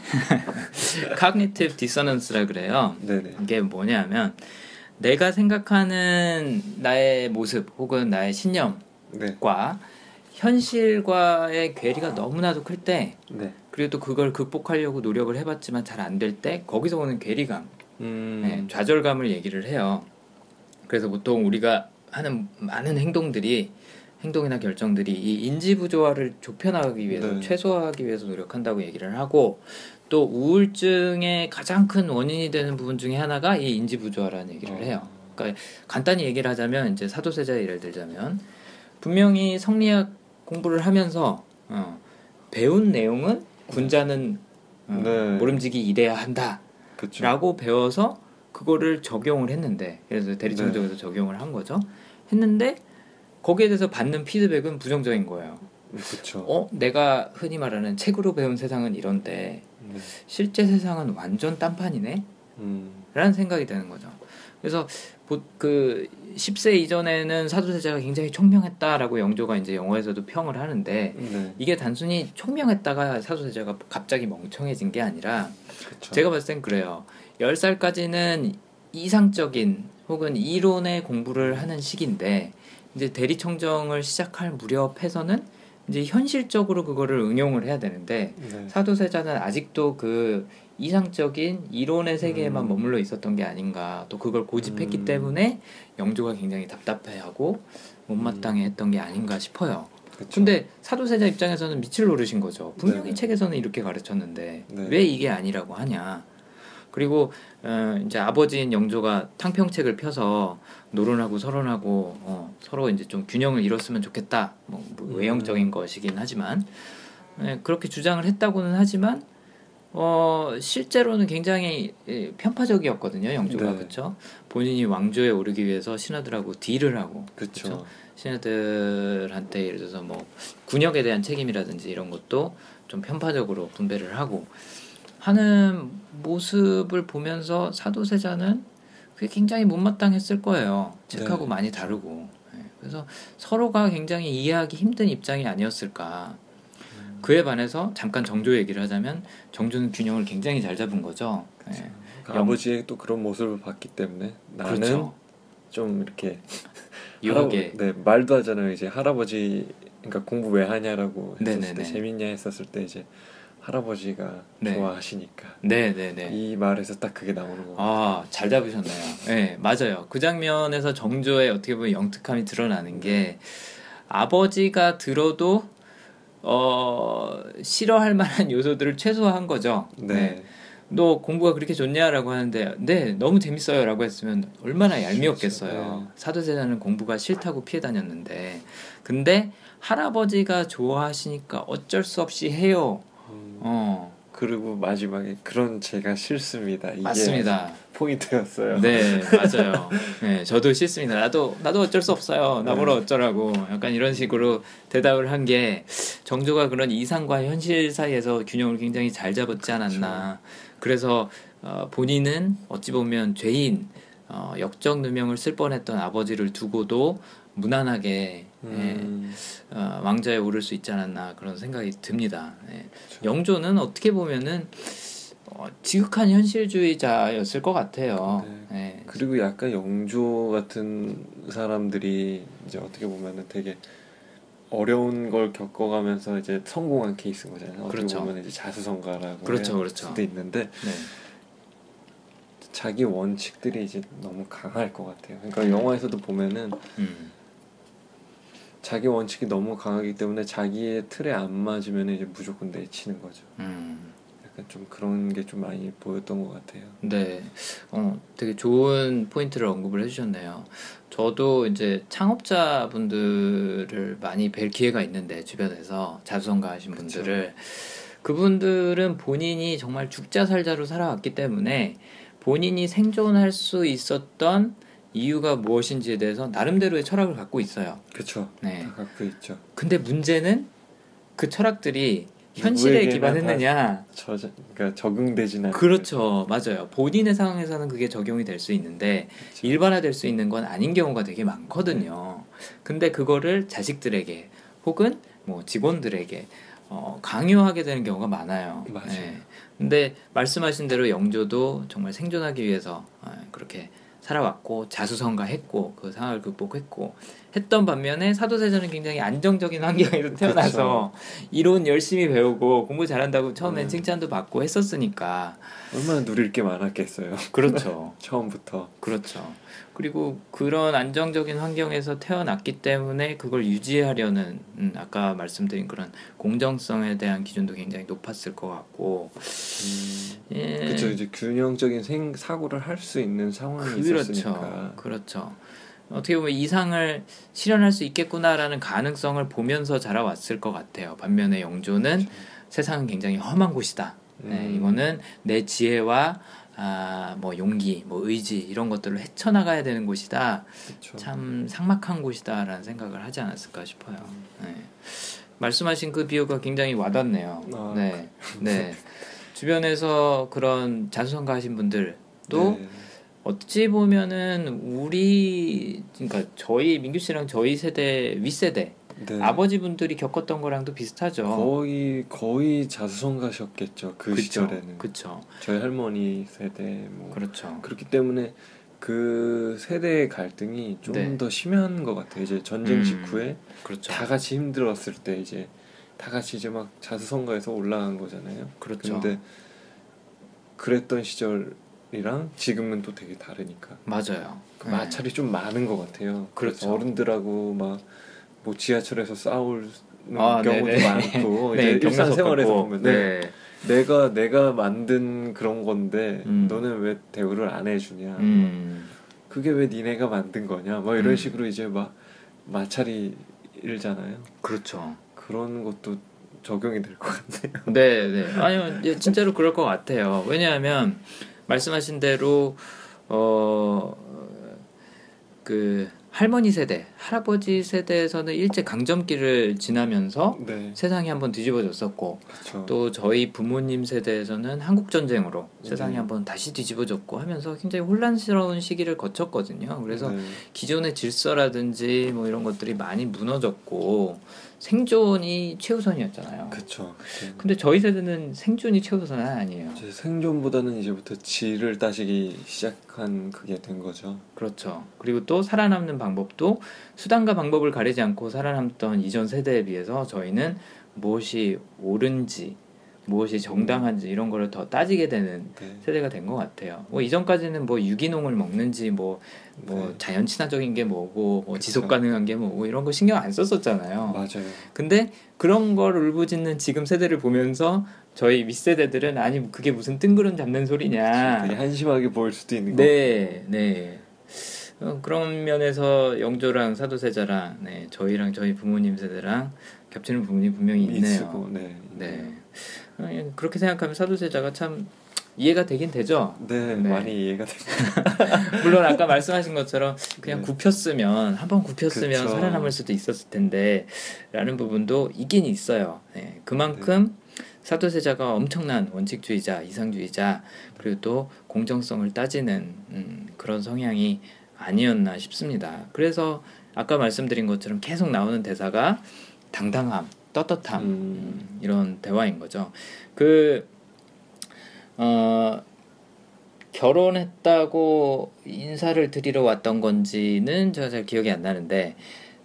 cognitive dissonance라 그래요. 네네. 이게 뭐냐면 내가 생각하는 나의 모습 혹은 나의 신념과 네. 현실과의 괴리가 너무나도 클때 네. 그리고 또 그걸 극복하려고 노력을 해봤지만 잘 안 될 때 거기서 오는 괴리감 음. 네, 좌절감을 얘기를 해요. 그래서 보통 우리가 하는 많은 행동들이 행동이나 결정들이 이 인지 부조화를 좁혀나가기 위해서 네. 최소화하기 위해서 노력한다고 얘기를 하고 또 우울증의 가장 큰 원인이 되는 부분 중에 하나가 이 인지 부조화라는 얘기를 어. 해요. 그러니까 간단히 얘기를 하자면 이제 사도세자의 예를 들자면 분명히 성리학 공부를 하면서 어, 배운 내용은 군자는 어, 네. 모름지기 일해야 한다. 그쵸. 라고 배워서 그거를 적용을 했는데 그래서 대리청정에서 네. 적용을 한 거죠. 했는데 거기에 대해서 받는 피드백은 부정적인 거예요. 그쵸. 어, 내가 흔히 말하는 책으로 배운 세상은 이런데 네. 실제 세상은 완전 딴판이네. 음. 라는 생각이 드는 거죠. 그래서 그 10세 이전에는 사도세자가 굉장히 총명했다라고 영조가 이제 영화에서도 평을 하는데 네. 이게 단순히 총명했다가 사도세자가 갑자기 멍청해진 게 아니라 그쵸. 제가 봤을 땐 그래요. 10살까지는 이상적인 혹은 이론의 공부를 하는 시기인데 이제 대리청정을 시작할 무렵에서는 이제 현실적으로 그거를 응용을 해야 되는데 네. 사도세자는 아직도 그 이상적인 이론의 세계에만 음. 머물러 있었던 게 아닌가 또 그걸 고집했기 음. 때문에 영조가 굉장히 답답해하고 못마땅해했던 게 아닌가 싶어요. 그쵸. 근데 사도세자 입장에서는 밑을 노르신 거죠. 분명히 네네. 책에서는 이렇게 가르쳤는데 네. 왜 이게 아니라고 하냐. 그리고 어, 이제 아버지인 영조가 탕평책을 펴서 노론하고 서론하고 어, 서로 이제 좀 균형을 이뤘으면 좋겠다. 뭐, 뭐 외형적인 음. 것이긴 하지만 네, 그렇게 주장을 했다고는 하지만 어 실제로는 굉장히 예, 편파적이었거든요 영조가. 네. 그렇죠 본인이 왕조에 오르기 위해서 신하들하고 딜을 하고. 그렇죠 신하들한테 예를 들어서 뭐 군역에 대한 책임이라든지 이런 것도 좀 편파적으로 분배를 하고 하는 모습을 보면서 사도세자는 그게 굉장히 못마땅했을 거예요. 책하고 네. 많이 다르고. 네. 그래서 서로가 굉장히 이해하기 힘든 입장이 아니었을까 그에 반해서 잠깐 정조 얘기를 하자면 정조는 균형을 굉장히 잘 잡은 거죠. 그렇죠. 네. 그러니까 아버지의 또 그런 모습을 봤기 때문에 나는 그렇죠. 좀 이렇게 유하게 네 말도 하잖아요. 이제 할아버지 그러니까 공부 왜 하냐라고 네네네. 때 재밌냐 했었을 때 이제 할아버지가 네. 좋아하시니까. 네네네. 이 말에서 딱 그게 나오는 거. 아, 잘 잡으셨네요. 네, 맞아요. 그 장면에서 정조의 어떻게 보면 영특함이 드러나는 게 아버지가 들어도 어, 싫어할 만한 요소들을 최소화한 거죠. 네. 네. 너 공부가 그렇게 좋냐라고 하는데 네 너무 재밌어요라고 했으면 얼마나 얄미웠겠어요. 네. 사도세자는 공부가 싫다고 피해 다녔는데 근데 할아버지가 좋아하시니까 어쩔 수 없이 해요. 음. 어 그리고 마지막에 그런 제가 싫습니다. 이게 맞습니다. 포인트였어요. 네, 맞아요. 네, 저도 싫습니다. 나도 나도 어쩔 수 없어요. 나보러 네. 어쩌라고 약간 이런 식으로 대답을 한 게 정조가 그런 이상과 현실 사이에서 균형을 굉장히 잘 잡았지 않았나. 그렇죠. 그래서 어, 본인은 어찌 보면 죄인 어, 역적 누명을 쓸 뻔했던 아버지를 두고도 무난하게 예, 음. 예, 어, 왕좌에 오를 수 있지 않았나 그런 생각이 듭니다. 예. 그렇죠. 영조는 어떻게 보면은 어, 지극한 현실주의자였을 것 같아요. 네. 예. 그리고 약간 영조 같은 사람들이 이제 어떻게 보면은 되게 어려운 걸 겪어가면서 이제 성공한 케이스인 거잖아요. 어떻게 그렇죠. 보면 이제 자수성가라고 그렇죠, 그렇죠. 수도 있는데 네. 자기 원칙들이 이제 너무 강할 것 같아요. 그러니까 영화에서도 보면은 음. 자기 원칙이 너무 강하기 때문에 자기의 틀에 안 맞으면 이제 무조건 내치는 거죠. 음. 약간 좀 그런 게 좀 많이 보였던 것 같아요. 네, 어, 되게 좋은 포인트를 언급을 해주셨네요. 저도 이제 창업자분들을 많이 뵐 기회가 있는데 주변에서 자수성가하신 분들을 그분들은 본인이 정말 죽자 살자로 살아왔기 때문에 본인이 생존할 수 있었던 이유가 무엇인지에 대해서 나름대로의 철학을 갖고 있어요. 그렇죠. 네. 갖고 있죠. 근데 문제는 그 철학들이 현실에 기반했느냐. 저, 그러니까 적응되지는 그렇죠, 맞아요. 본인의 상황에서는 그게 적용이 될 수 있는데 그렇죠. 일반화될 수 있는 건 아닌 경우가 되게 많거든요. 근데 그거를 자식들에게 혹은 뭐 직원들에게 어, 강요하게 되는 경우가 많아요. 맞아요. 네. 근데 말씀하신 대로 영조도 정말 생존하기 위해서 어, 그렇게 살아왔고 자수성가했고 그 상황을 극복했고 했던 반면에 사도세자는 굉장히 안정적인 환경에서 태어나서 그렇죠. 이론 열심히 배우고 공부 잘한다고 처음엔 음. 칭찬도 받고 했었으니까 얼마나 누릴 게 많았겠어요. 그렇죠. 처음부터. 그렇죠. 그리고 그런 안정적인 환경에서 태어났기 때문에 그걸 유지하려는 음, 아까 말씀드린 그런 공정성에 대한 기준도 굉장히 높았을 것 같고 음, 예. 그렇죠 이제 균형적인 생 사고를 할 수 있는 상황이 그렇죠. 있었으니까 그렇죠 어떻게 보면 이상을 실현할 수 있겠구나라는 가능성을 보면서 자라왔을 것 같아요 반면에 영조는 그렇죠. 세상은 굉장히 험한 곳이다 네, 음. 이거는 내 지혜와 아, 뭐 용기, 뭐 의지 이런 것들을 헤쳐나가야 되는 곳이다. 그쵸. 참 삭막한 곳이다라는 생각을 하지 않았을까 싶어요. 음. 네. 말씀하신 그 비유가 굉장히 와닿네요. 아, 네, 네. 주변에서 그런 자수성가하신 분들도 네. 어찌 보면은 우리 그러니까 저희 민규 씨랑 저희 세대 윗세대 네. 아버지분들이 겪었던 거랑도 비슷하죠. 거의 거의 자수성가셨겠죠 그 그쵸, 시절에는. 그렇죠. 저희 할머니 세대 뭐 그렇죠. 그렇기 때문에 그 세대의 갈등이 좀더 네. 심한 것 같아요. 이제 전쟁 음, 직후에 그렇죠. 다 같이 힘들었을 때 이제 다 같이 이제 막 자수성가해서 올라간 거잖아요. 그렇죠. 근데 그랬던 시절 이랑 지금은 또 되게 다르니까. 맞아요. 그 네. 마찰이 좀 많은 것 같아요. 그렇죠. 어른들하고 막 뭐 지하철에서 싸울 아, 경우도 네네. 많고 네, 이제 일상생활에서 보면 네. 내가 내가 만든 그런 건데 음. 너는 왜 대우를 안 해주냐 음. 그게 왜 니네가 만든 거냐 뭐 이런 음. 식으로 이제 막 마찰이 일잖아요 그렇죠 그런 것도 적용이 될 것 같네요 네, 네. 아니요, 진짜로 그럴 것 같아요. 왜냐하면 말씀하신 대로 어그 할머니 세대, 할아버지 세대에서는 일제 강점기를 지나면서 네. 세상이 한번 뒤집어졌었고 그쵸. 또 저희 부모님 세대에서는 한국 전쟁으로 네. 세상이 한번 다시 뒤집어졌고 하면서 굉장히 혼란스러운 시기를 거쳤거든요. 그래서 네. 기존의 질서라든지 뭐 이런 것들이 많이 무너졌고 생존이 최우선이었잖아요. 그렇죠. 근데 저희 세대는 생존이 최우선은 아니에요. 생존보다는 이제부터 질을 따지기 시작한 그게 된 거죠. 그렇죠. 그리고 또 살아남는 방법도 수단과 방법을 가리지 않고 살아남던 이전 세대에 비해서 저희는 무엇이 옳은지 무엇이 정당한지 이런 거를 더 따지게 되는 네. 세대가 된 것 같아요. 뭐 이전까지는 뭐 유기농을 먹는지 뭐뭐 뭐 네. 자연 친화적인 게 뭐고 뭐 지속 가능한 게 뭐고 이런 거 신경 안 썼었잖아요. 맞아요. 근데 그런 걸 울부짖는 지금 세대를 보면서 저희 윗세대들은 아니 그게 무슨 뜬구름 잡는 소리냐. 되게 한심하게 보일 수도 있는 거. 네, 네. 어, 그런 면에서 영조랑 사도세자랑 네, 저희랑 저희 부모님 세대랑 겹치는 부분이 분명히 있네요. 있고, 네. 네. 어, 그렇게 생각하면 사도세자가 참 이해가 되긴 되죠. 네, 네. 많이 이해가 됩니다. 물론 아까 말씀하신 것처럼 그냥 네. 굽혔으면 한 번 굽혔으면 그쵸. 살아남을 수도 있었을 텐데라는 부분도 있긴 있어요. 네, 그만큼 네. 사도세자가 엄청난 원칙주의자, 이상주의자 그리고 또 공정성을 따지는 음, 그런 성향이 아니었나 싶습니다. 그래서 아까 말씀드린 것처럼 계속 나오는 대사가 당당함, 떳떳함 음. 음. 이런 대화인 거죠. 그 어, 결혼했다고 인사를 드리러 왔던 건지는 제가 잘 기억이 안 나는데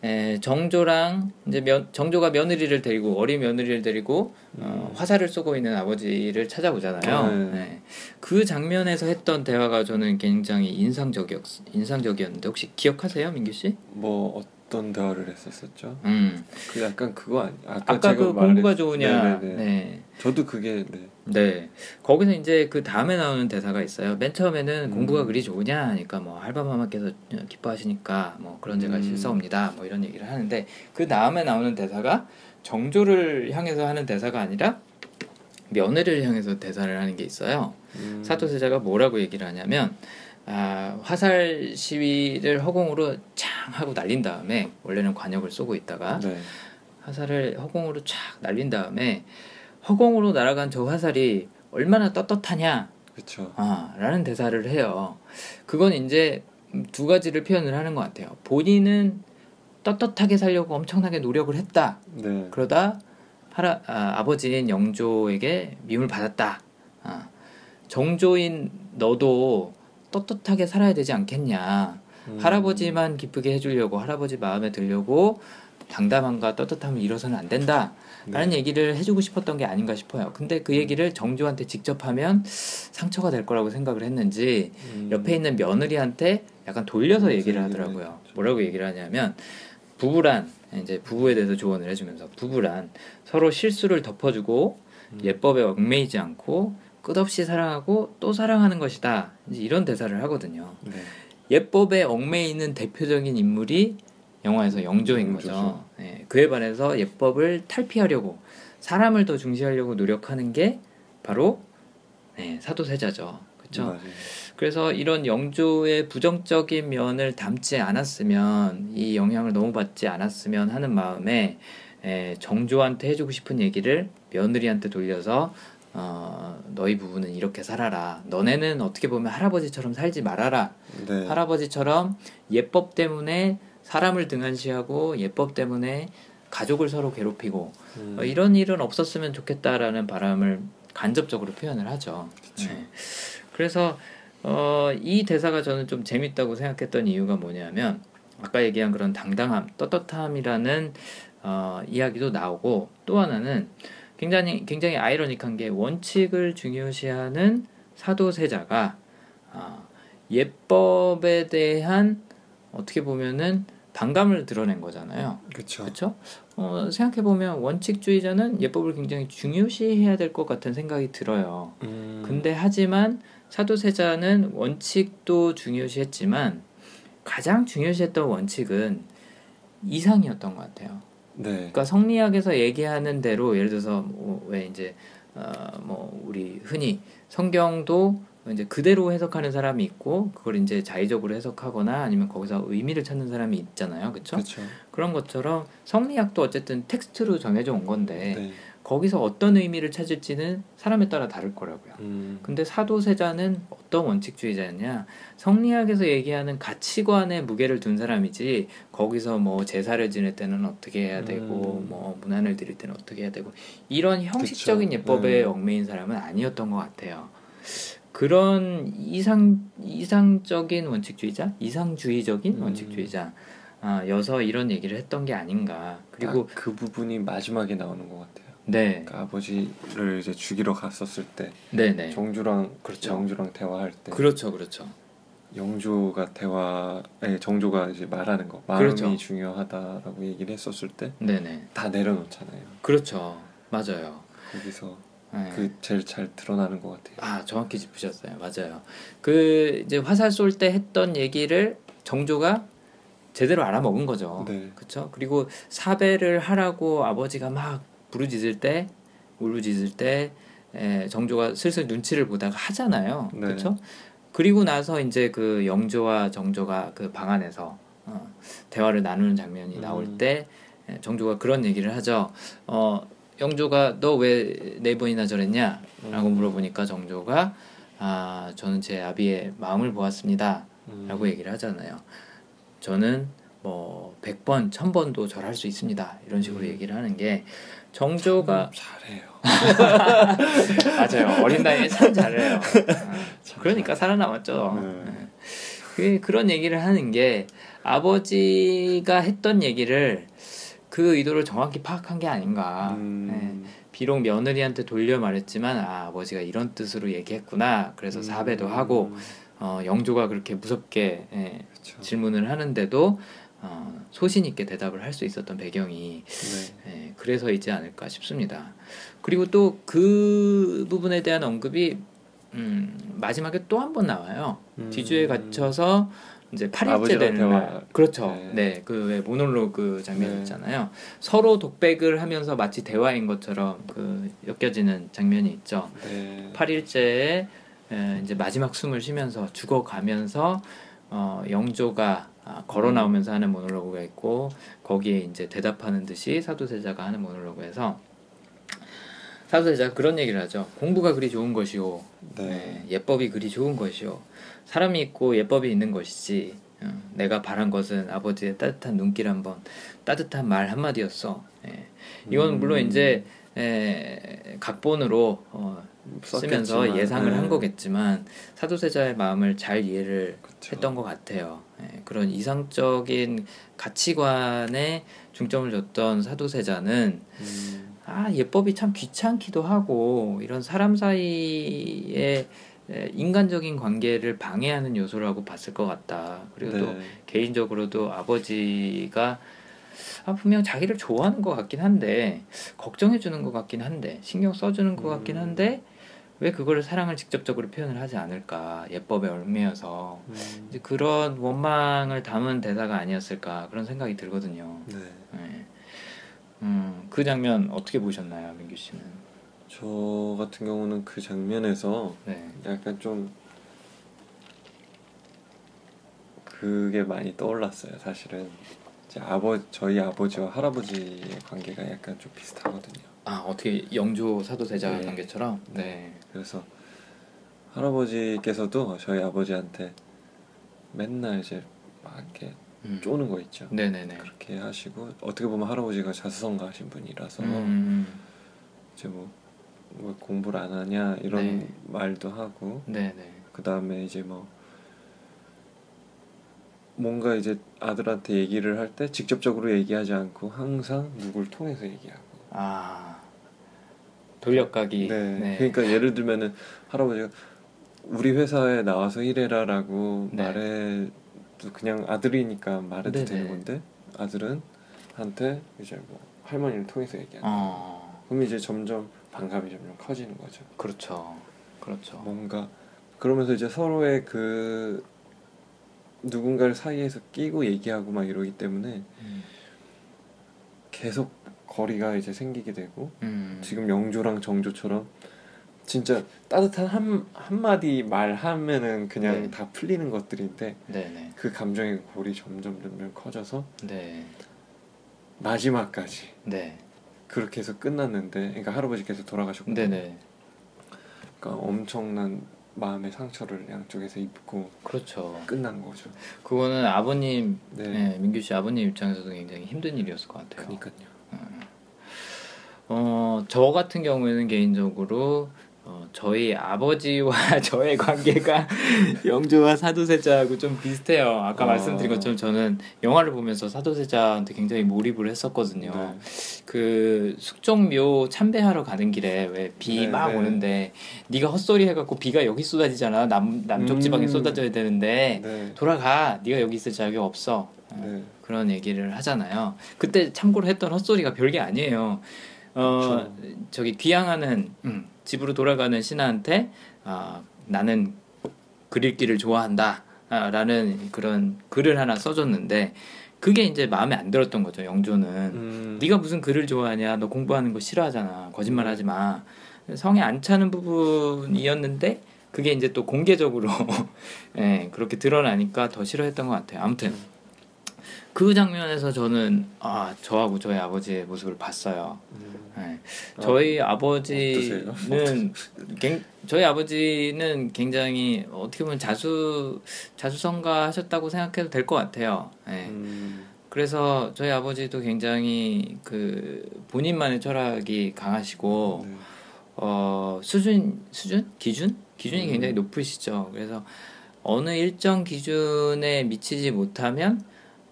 에, 정조랑 이제 면, 정조가 며느리를 데리고 어린 며느리를 데리고 어, 음. 화살을 쏘고 있는 아버지를 찾아오잖아요. 네. 네. 그 장면에서 했던 대화가 저는 굉장히 인상적이었 인상적이었는데 혹시 기억하세요, 민규 씨? 뭐 어떤 대화를 했었었죠? 음. 그 약간 그거 아니 아까, 아까 그 공부가 좋으냐. 네네네. 네. 저도 그게 네. 네. 거기서 이제 그 다음에 나오는 대사가 있어요. 맨 처음에는 음. 공부가 그리 좋으냐 하니까 뭐 할바마마께서 기뻐하시니까 뭐 그런 제가 음. 실사옵니다. 뭐 이런 얘기를 하는데 그 다음에 나오는 대사가 정조를 향해서 하는 대사가 아니라 며느리를 향해서 대사를 하는 게 있어요. 음. 사도세자가 뭐라고 얘기를 하냐면 아, 화살 시위를 허공으로 창 하고 날린 다음에 원래는 관역을 쏘고 있다가 네. 화살을 허공으로 쫙 날린 다음에 허공으로 날아간 저 화살이 얼마나 떳떳하냐 그쵸. 아, 라는 대사를 해요. 그건 이제 두 가지를 표현을 하는 것 같아요. 본인은 떳떳하게 살려고 엄청나게 노력을 했다. 네. 그러다 할아, 아, 아버지인 영조에게 미움을 받았다. 아, 정조인 너도 떳떳하게 살아야 되지 않겠냐. 음. 할아버지만 기쁘게 해주려고 할아버지 마음에 들려고 당담함과 떳떳함을 잃어서는 안 된다. 라는 네. 얘기를 해주고 싶었던 게 아닌가 싶어요. 근데 그 얘기를 정조한테 직접 하면 상처가 될 거라고 생각을 했는지 음. 옆에 있는 며느리한테 약간 돌려서 얘기를 하더라고요. 뭐라고 얘기를 하냐면 부부란 이제 부부에 대해서 조언을 해주면서 부부란 서로 실수를 덮어주고 음. 예법에 얽매이지 않고 끝없이 사랑하고 또 사랑하는 것이다. 이런 대사를 하거든요. 네. 예법에 얽매이는 대표적인 인물이 영화에서 영조인 음, 거죠. 네, 그에 반해서 예법을 탈피하려고 사람을 더 중시하려고 노력하는 게 바로 네, 사도세자죠. 그렇죠? 그래서 이런 영조의 부정적인 면을 담지 않았으면 이 영향을 너무 받지 않았으면 하는 마음에 에, 정조한테 해주고 싶은 얘기를 며느리한테 돌려서 어, 너희 부부는 이렇게 살아라. 너네는 어떻게 보면 할아버지처럼 살지 말아라. 네. 할아버지처럼 예법 때문에 사람을 등한시하고 예법 때문에 가족을 서로 괴롭히고 음. 어, 이런 일은 없었으면 좋겠다라는 바람을 간접적으로 표현을 하죠. 네. 그래서 어, 이 대사가 저는 좀 재밌다고 생각했던 이유가 뭐냐면 아까 얘기한 그런 당당함, 떳떳함이라는 어, 이야기도 나오고 또 하나는 굉장히 굉장히 아이러닉한 게 원칙을 중요시하는 사도세자가 어, 예법에 대한 어떻게 보면은 반감을 드러낸 거잖아요. 그렇죠. 어, 생각해 보면 원칙주의자는 예법을 굉장히 중요시해야 될 것 같은 생각이 들어요. 음. 근데 하지만 사도세자는 원칙도 중요시했지만 가장 중요시했던 원칙은 이상이었던 것 같아요. 네. 그러니까 성리학에서 얘기하는 대로 예를 들어서 뭐 왜 이제 어 뭐 우리 흔히 성경도 이제 그대로 해석하는 사람이 있고 그걸 이제 자의적으로 해석하거나 아니면 거기서 의미를 찾는 사람이 있잖아요. 그렇죠? 그런 것처럼 성리학도 어쨌든 텍스트로 정해져 온 건데 네. 거기서 어떤 의미를 찾을지는 사람에 따라 다를 거라고요. 음. 근데 사도세자는 어떤 원칙주의자냐? 성리학에서 얘기하는 가치관에 무게를 둔 사람이지 거기서 뭐 제사를 지낼 때는 어떻게 해야 되고 음. 뭐 문안을 드릴 때는 어떻게 해야 되고 이런 형식적인 그쵸. 예법에 네. 얽매인 사람은 아니었던 것 같아요. 그런 이상 이상적인 원칙주의자, 이상주의적인 음. 원칙주의자. 아, 여서 이런 얘기를 했던 게 아닌가. 그리고 그 부분이 마지막에 나오는 것 같아요. 네. 그러니까 아버지를 이제 죽이러 갔었을 때, 네네. 정주랑 그렇죠. 영주랑 대화할 때, 그렇죠, 그렇죠. 영주가 대화, 아니 정조가 이제 말하는 거, 마음이 그렇죠. 중요하다라고 얘기를 했었을 때, 네네. 다 내려놓잖아요. 그렇죠, 맞아요. 거기서 네. 그 제일 잘 드러나는 것 같아요. 아 정확히 짚으셨어요. 맞아요. 그 이제 화살 쏠 때 했던 얘기를 정조가 제대로 알아먹은 거죠. 네. 그렇죠. 그리고 사배를 하라고 아버지가 막 부르짖을 때 울부짖을 때 에, 정조가 슬슬 눈치를 보다가 하잖아요. 네. 그렇죠. 그리고 나서 이제 그 영조와 정조가 그 방 안에서 어, 대화를 나누는 장면이 나올 음. 때 에, 정조가 그런 얘기를 하죠. 어, 영조가 너 왜 네 번이나 저랬냐? 라고 음. 물어보니까 정조가 아 저는 제 아비의 마음을 보았습니다. 음. 라고 얘기를 하잖아요. 저는 뭐 100번, 1000번도 절할 수 있습니다. 이런 식으로 음. 얘기를 하는 게 정조가 잘해요. 맞아요. 어린 나이에 참 잘해요. 아, 그러니까 살아남았죠. 네. 네. 그 그런 얘기를 하는 게 아버지가 했던 얘기를 그 의도를 정확히 파악한 게 아닌가. 음. 네. 비록 며느리한테 돌려 말했지만 아, 아버지가 이런 뜻으로 얘기했구나. 그래서 음. 사배도 하고 어, 영조가 그렇게 무섭게 예, 질문을 하는데도 어, 소신 있게 대답을 할 수 있었던 배경이 네. 예, 그래서있지 않을까 싶습니다. 그리고 또 그 부분에 대한 언급이 음, 마지막에 또 한 번 나와요. 음. 뒤주에 갇혀서 이제 8일째 되는 날. 그렇죠. 네. 네. 그왜 모놀로그 장면 네. 있잖아요. 서로 독백을 하면서 마치 대화인 것처럼 그 엮여지는 장면이 있죠. 네. 8일째에 에, 이제 마지막 숨을 쉬면서 죽어가면서 어, 영조가 아, 걸어 나오면서 하는 모놀로그가 있고 거기에 이제 대답하는 듯이 사도세자가 하는 모놀로그에서 사도세자가 그런 얘기를 하죠. 공부가 그리 좋은 것이오. 네. 네, 예법이 그리 좋은 것이오. 사람이 있고 예법이 있는 것이지. 어, 내가 바란 것은 아버지의 따뜻한 눈길 한번, 따뜻한 말 한마디였어. 예. 이건 물론 음. 이제 에, 각본으로 어, 쓰면서 썼겠지만, 예상을 네. 한 거겠지만 사도세자의 마음을 잘 이해를 그쵸. 했던 것 같아요. 예, 그런 이상적인 가치관에 중점을 줬던 사도세자는 음. 아 예법이 참 귀찮기도 하고 이런 사람 사이에 인간적인 관계를 방해하는 요소라고 봤을 것 같다. 그리고 네. 또 개인적으로도 아버지가 아, 분명 자기를 좋아하는 것 같긴 한데 걱정해 주는 것 같긴 한데 신경 써주는 것 같긴 음. 한데 왜 그거를 사랑을 직접적으로 표현을 하지 않을까 예법에 얽매여서 음. 이제 그런 원망을 담은 대사가 아니었을까 그런 생각이 들거든요. 네. 네. 음, 그 장면 어떻게 보셨나요, 민규 씨는? 저 같은 경우는 그 장면에서 네. 약간 좀 그게 많이 떠올랐어요. 사실은 이제 아버 저희 아버지와 할아버지의 관계가 약간 좀 비슷하거든요. 아 어떻게 영조 사도세자 네. 관계처럼? 네. 그래서 할아버지께서도 저희 아버지한테 맨날 이제 막 이렇게 음. 쪼는 거 있죠. 네네네. 그렇게 하시고 어떻게 보면 할아버지가 자수성가하신 분이라서 음. 이제 뭐, 뭐 공부를 안 하냐 이런 네. 말도 하고. 네네. 그 다음에 이제 뭐 뭔가 이제 아들한테 얘기를 할 때 직접적으로 얘기하지 않고 항상 누굴 통해서 얘기하고. 아 돌려가기. 네. 네. 그러니까 예를 들면은 할아버지가 우리 회사에 나와서 일해라라고 네. 말해 그냥 아들이니까 말해도 네네. 되는 건데 아들은 한테 이제 뭐 할머니를 통해서 얘기하는. 어. 그럼 이제 점점 반감이 점점 커지는 거죠. 그렇죠. 그렇죠. 뭔가 그러면서 이제 서로의 그 누군가를 사이에서 끼고 얘기하고 막 이러기 때문에 음. 계속 거리가 이제 생기게 되고 음. 지금 영조랑 정조처럼 진짜 따뜻한 한 한마디 말 하면은 그냥 네. 다 풀리는 것들인데 네네. 그 감정의 골이 점점 점점 커져서 네. 마지막까지 네. 그렇게 해서 끝났는데 그러니까 할아버지께서 돌아가셨고 네네. 그러니까 엄청난 마음의 상처를 양쪽에서 입고 그렇죠. 끝난 거죠. 그거는 아버님 네. 네, 민규 씨 아버님 입장에서도 굉장히 힘든 일이었을 것 같아요. 그러니까요. 어, 저 같은 경우에는 개인적으로 어, 저희 아버지와 저의 관계가 영조와 사도세자하고 좀 비슷해요. 아까 어. 말씀드린 것처럼 저는 영화를 보면서 사도세자한테 굉장히 몰입을 했었거든요. 네. 그 숙종묘 참배하러 가는 길에 왜 비막 네, 네. 오는데 네가 헛소리 해갖고 비가 여기 쏟아지잖아. 남 남쪽 지방에 음. 쏟아져야 되는데 네. 돌아가. 네가 여기 있을 자격이 없어. 네. 그런 얘기를 하잖아요. 그때 참고로 했던 헛소리가 별게 아니에요. 어. 저기 귀향하는 음, 집으로 돌아가는 신하한테 아, 나는 그릴기를 좋아한다. 라는 그런 글을 하나 써줬는데 그게 이제 마음에 안 들었던 거죠 영조는 음. 네가 무슨 글을 좋아하냐 너 공부하는 거 싫어하잖아 거짓말하지 마 성에 안 차는 부분이었는데 그게 이제 또 공개적으로 예, 그렇게 드러나니까 더 싫어했던 것 같아요 아무튼 그 장면에서 저는 아 저하고 저희 아버지의 모습을 봤어요. 음. 네. 저희 아, 버지는 저희 아버지는 굉장히 어떻게 보면 자수 자수성가하셨다고 생각해도 될 것 같아요. 네. 음. 그래서 저희 아버지도 굉장히 그 본인만의 철학이 강하시고 네. 어 수준 수준 기준 기준이 음. 굉장히 높으시죠. 그래서 어느 일정 기준에 미치지 못하면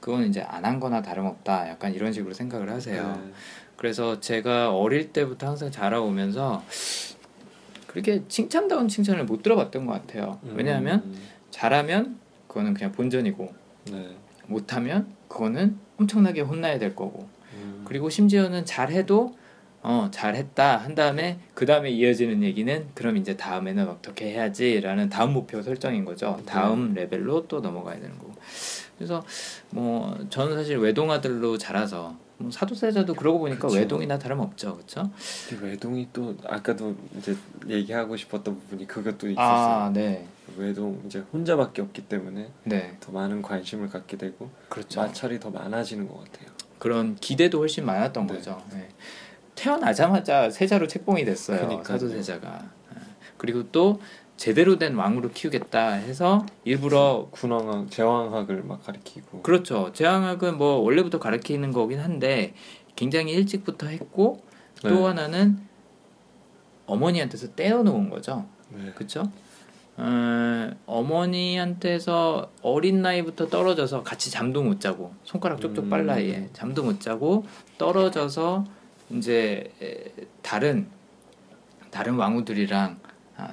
그건 이제 안 한 거나 다름없다. 약간 이런 식으로 생각을 하세요. 네. 그래서 제가 어릴 때부터 항상 자라오면서 그렇게 칭찬다운 칭찬을 못 들어봤던 것 같아요. 음. 왜냐하면 잘하면 그거는 그냥 본전이고 네. 못하면 그거는 엄청나게 혼나야 될 거고 음. 그리고 심지어는 잘해도 어 잘했다 한 다음에 그 다음에 이어지는 얘기는 그럼 이제 다음에는 어떻게 해야지라는 다음 목표 설정인 거죠. 다음 네. 레벨로 또 넘어가야 되는 거고. 그래서 뭐 저는 사실 외동 아들로 자라서 뭐 사도세자도 그러고 보니까 그쵸. 외동이나 다름없죠, 그렇죠? 외동이 또 아까도 이제 얘기하고 싶었던 부분이 그것도 있었어요. 아, 네. 외동 이제 혼자밖에 없기 때문에 네. 더 많은 관심을 갖게 되고 그렇죠. 마찰이 더 많아지는 것 같아요. 그런 기대도 훨씬 많았던 네. 거죠. 네. 태어나자마자 세자로 책봉이 됐어요. 그러니까요. 사도세자가. 네. 그리고 또 제대로 된 왕으로 키우겠다 해서 일부러 군왕학 제왕학을 막 가르치고 그렇죠 제왕학은 뭐 원래부터 가르치는 거긴 한데 굉장히 일찍부터 했고 또 네. 하나는 어머니한테서 떼어놓은 거죠 네. 그렇죠 어, 어머니한테서 어린 나이부터 떨어져서 같이 잠도 못 자고 손가락 쪽쪽 음. 빨 나이에 잠도 못 자고 떨어져서 이제 다른 다른 왕후들이랑 아,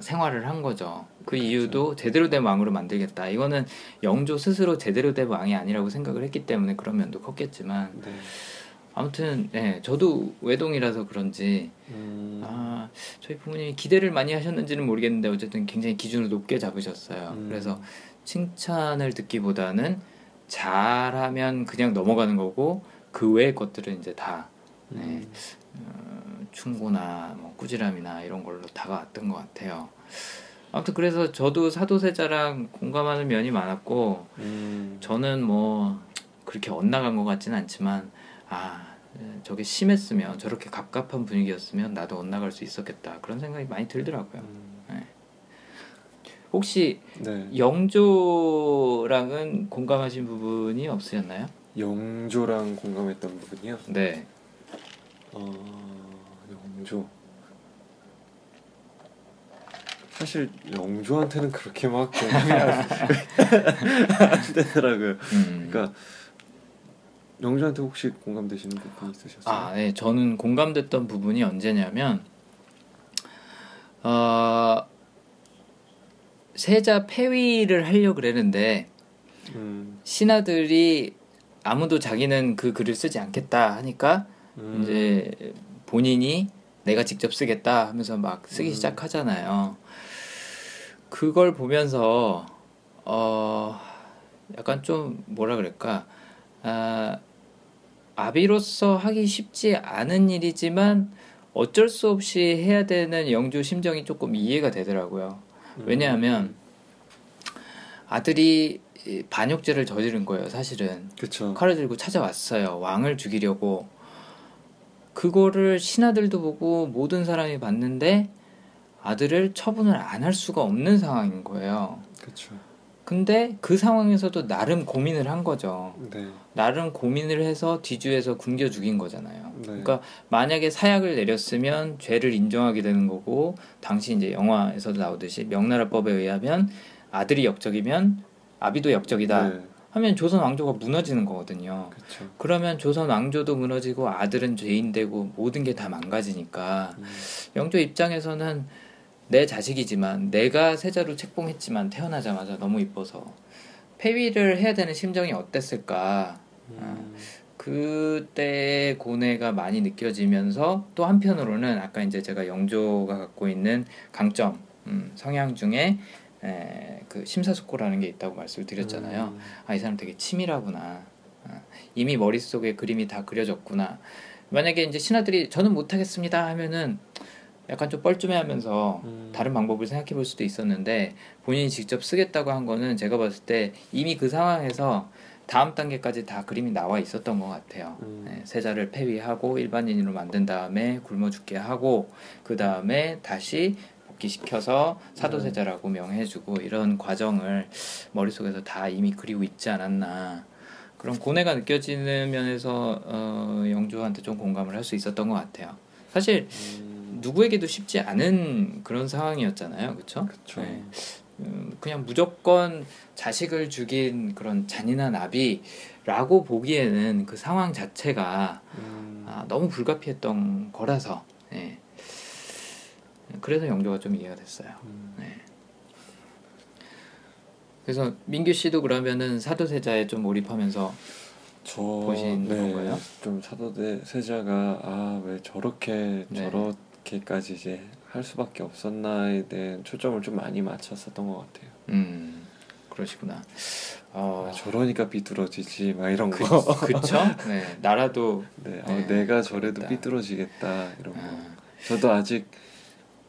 생활을 한 거죠. 그 그렇죠. 이유도 제대로 된 왕으로 만들겠다. 이거는 영조 스스로 제대로 된 왕이 아니라고 생각을 했기 때문에 그런 면도 컸겠지만 네. 아무튼 네, 저도 외동이라서 그런지 음... 아 저희 부모님이 기대를 많이 하셨는지는 모르겠는데 어쨌든 굉장히 기준을 높게 잡으셨어요. 음... 그래서 칭찬을 듣기보다는 잘하면 그냥 넘어가는 거고 그 외의 것들은 이제 다 네, 음... 어, 충고나 뭐 꾸지람이나 이런 걸로 다가왔던 것 같아요. 아무튼 그래서 저도 사도세자랑 공감하는 면이 많았고 음. 저는 뭐 그렇게 엇나간 것 같지는 않지만 아 저게 심했으면 저렇게 갑갑한 분위기였으면 나도 엇나갈 수 있었겠다 그런 생각이 많이 들더라고요. 음. 네. 혹시 네. 영조랑은 공감하신 부분이 없으셨나요? 영조랑 공감했던 부분이요? 네. 어, 영조. 사실 영조한테는 그렇게 막 공감이 안 되더라고요. 음. 그러니까 영주한테 혹시 공감되시는 부분이 있으셨어요? 아, 네. 저는 공감됐던 부분이 언제냐면 어, 세자 폐위를 하려 그랬는데 음. 신하들이 아무도 자기는 그 글을 쓰지 않겠다 하니까 음. 이제 본인이 내가 직접 쓰겠다 하면서 막 쓰기 음. 시작하잖아요. 그걸 보면서 어 약간 좀 뭐라 그럴까 아 아비로서 하기 쉽지 않은 일이지만 어쩔 수 없이 해야 되는 영주 심정이 조금 이해가 되더라고요. 음. 왜냐하면 아들이 반역죄를 저지른 거예요, 사실은. 그쵸. 칼을 들고 찾아왔어요. 왕을 죽이려고. 그거를 신하들도 보고 모든 사람이 봤는데 아들을 처분을 안 할 수가 없는 상황인 거예요. 그렇죠. 근데 그 상황에서도 나름 고민을 한 거죠. 네. 나름 고민을 해서 뒤주에서 굶겨 죽인 거잖아요. 네. 그러니까 만약에 사약을 내렸으면 죄를 인정하게 되는 거고 당시 이제 영화에서도 나오듯이 명나라법에 의하면 아들이 역적이면 아비도 역적이다. 네. 하면 조선 왕조가 무너지는 거거든요. 그쵸. 그러면 조선 왕조도 무너지고 아들은 죄인 되고 모든 게 다 망가지니까 음. 영조 입장에서는 내 자식이지만 내가 세자로 책봉했지만 태어나자마자 너무 이뻐서 폐위를 해야 되는 심정이 어땠을까. 음. 어, 그때 고뇌가 많이 느껴지면서 또 한편으로는 아까 이제 제가 영조가 갖고 있는 강점 음, 성향 중에 에, 그 심사숙고라는 게 있다고 말씀을 드렸잖아요. 음. 아이 사람 되게 치밀하구나. 어, 이미 머릿속에 그림이 다 그려졌구나. 만약에 이제 신하들이 저는 못하겠습니다 하면은 약간 좀 뻘쭘해하면서 음. 다른 방법을 생각해 볼 수도 있었는데 본인이 직접 쓰겠다고 한 거는 제가 봤을 때 이미 그 상황에서 다음 단계까지 다 그림이 나와 있었던 것 같아요. 음. 네, 세자를 폐위하고 일반인으로 만든 다음에 굶어 죽게 하고 그 다음에 다시 복귀시켜서 사도세자라고 음. 명해주고 이런 과정을 머릿속에서 다 이미 그리고 있지 않았나. 그런 고뇌가 느껴지는 면에서 어, 영주한테 좀 공감을 할 수 있었던 것 같아요. 사실 음. 누구에게도 쉽지 않은 그런 상황이었잖아요, 그렇죠? 네. 음, 그냥 무조건 자식을 죽인 그런 잔인한 아비라고 보기에는 그 상황 자체가 음. 아, 너무 불가피했던 거라서 네. 그래서 영조가 좀 이해가 됐어요. 음. 네. 그래서 민규 씨도 그러면은 사도세자에 좀 몰입하면서 저 보신 네, 건가요? 좀 사도세 세자가 아 왜 저렇게 네. 저렇 그렇게까지 이제 할 수밖에 없었나에 대한 초점을 좀 많이 맞췄었던 것 같아요. 음 그러시구나. 어... 아, 저러니까 삐뚤어지지 막 이런 그, 거. 그쵸? 네 나라도 네, 어, 네, 내가 저래도 삐뚤어지겠다 이런 거. 아. 저도 아직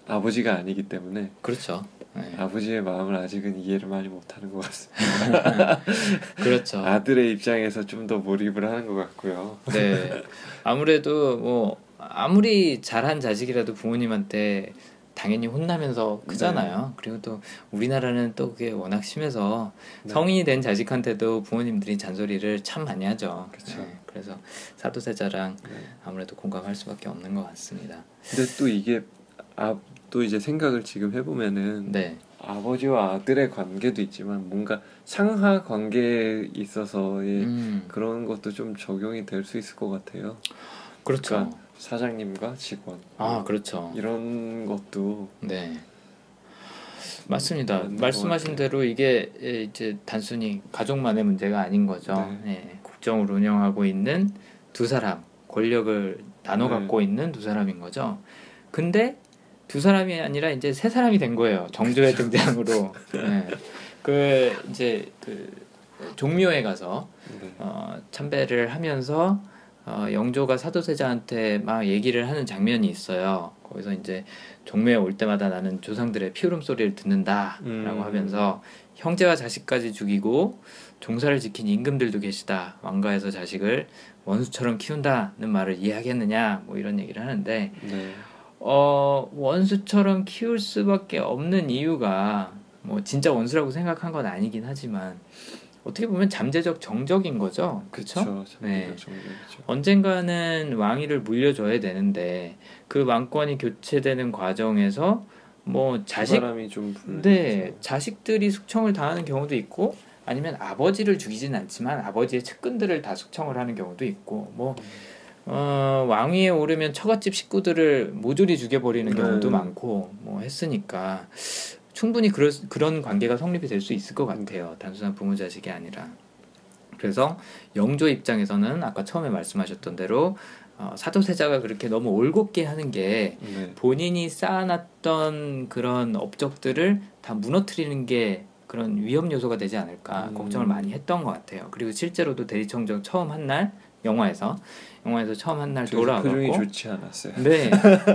아버지가 아니기 때문에 그렇죠. 네. 아버지의 마음을 아직은 이해를 많이 못하는 것 같습니다. 그렇죠. 아들의 입장에서 좀 더 몰입을 하는 것 같고요. 네, 아무래도 뭐 아무리 잘한 자식이라도 부모님한테 당연히 혼나면서 크잖아요. 네. 그리고 또 우리나라는 또 그게 워낙 심해서 네. 성인이 된 자식한테도 부모님들이 잔소리를 참 많이 하죠. 그렇죠. 네. 그래서 사도세자랑 네. 아무래도 공감할 수밖에 없는 것 같습니다. 근데 또 이게 아, 또 이제 생각을 지금 해보면은 네. 아버지와 아들의 관계도 있지만 뭔가 상하 관계에 있어서의 음. 그런 것도 좀 적용이 될 수 있을 것 같아요. 그렇죠. 그러니까 사장님과 직원. 아 그렇죠. 이런 것도 네. 맞습니다. 말씀하신 대로 이게 이제 단순히 가족만의 문제가 아닌 거죠. 네. 네. 국정을 운영하고 있는 두 사람, 권력을 나눠 네. 갖고 있는 두 사람인 거죠. 근데 두 사람이 아니라 이제 세 사람이 된 거예요. 정조의. 등장으로. 네. 그 이제 그 종묘에 가서 네. 어, 참배를 하면서 어, 영조가 사도세자한테 막 얘기를 하는 장면이 있어요. 거기서 이제 종묘에 올 때마다 나는 조상들의 피울음 소리를 듣는다라고 음. 하면서 형제와 자식까지 죽이고 종사를 지킨 임금들도 계시다. 왕가에서 자식을 원수처럼 키운다는 말을 이해하겠느냐 뭐 이런 얘기를 하는데 네. 어, 원수처럼 키울 수밖에 없는 이유가 뭐 진짜 원수라고 생각한 건 아니긴 하지만 어떻게 보면 잠재적 정적인 거죠. 그렇죠? 네. 언젠가는 왕위를 물려줘야 되는데 그 왕권이 교체되는 과정에서 뭐 자식 좀 네, 자식들이 숙청을 당하는 경우도 있고 아니면 아버지를 죽이진 않지만 아버지의 측근들을 다 숙청을 하는 경우도 있고 뭐 어, 왕위에 오르면 처갓집 식구들을 모조리 죽여버리는 경우도 네. 많고 뭐 했으니까 충분히 그럴, 그런 관계가 성립이 될 수 있을 것 같아요. 단순한 부모 자식이 아니라. 그래서 영조 입장에서는 아까 처음에 말씀하셨던 대로 어, 사도세자가 그렇게 너무 올곧게 하는 게 네. 본인이 쌓아놨던 그런 업적들을 다 무너뜨리는 게 그런 위험 요소가 되지 않을까 음. 걱정을 많이 했던 것 같아요. 그리고 실제로도 대리청정 처음 한 날 영화에서 영화에서 처음 한 날 돌아가고 표정이 좋지 않았어요. 네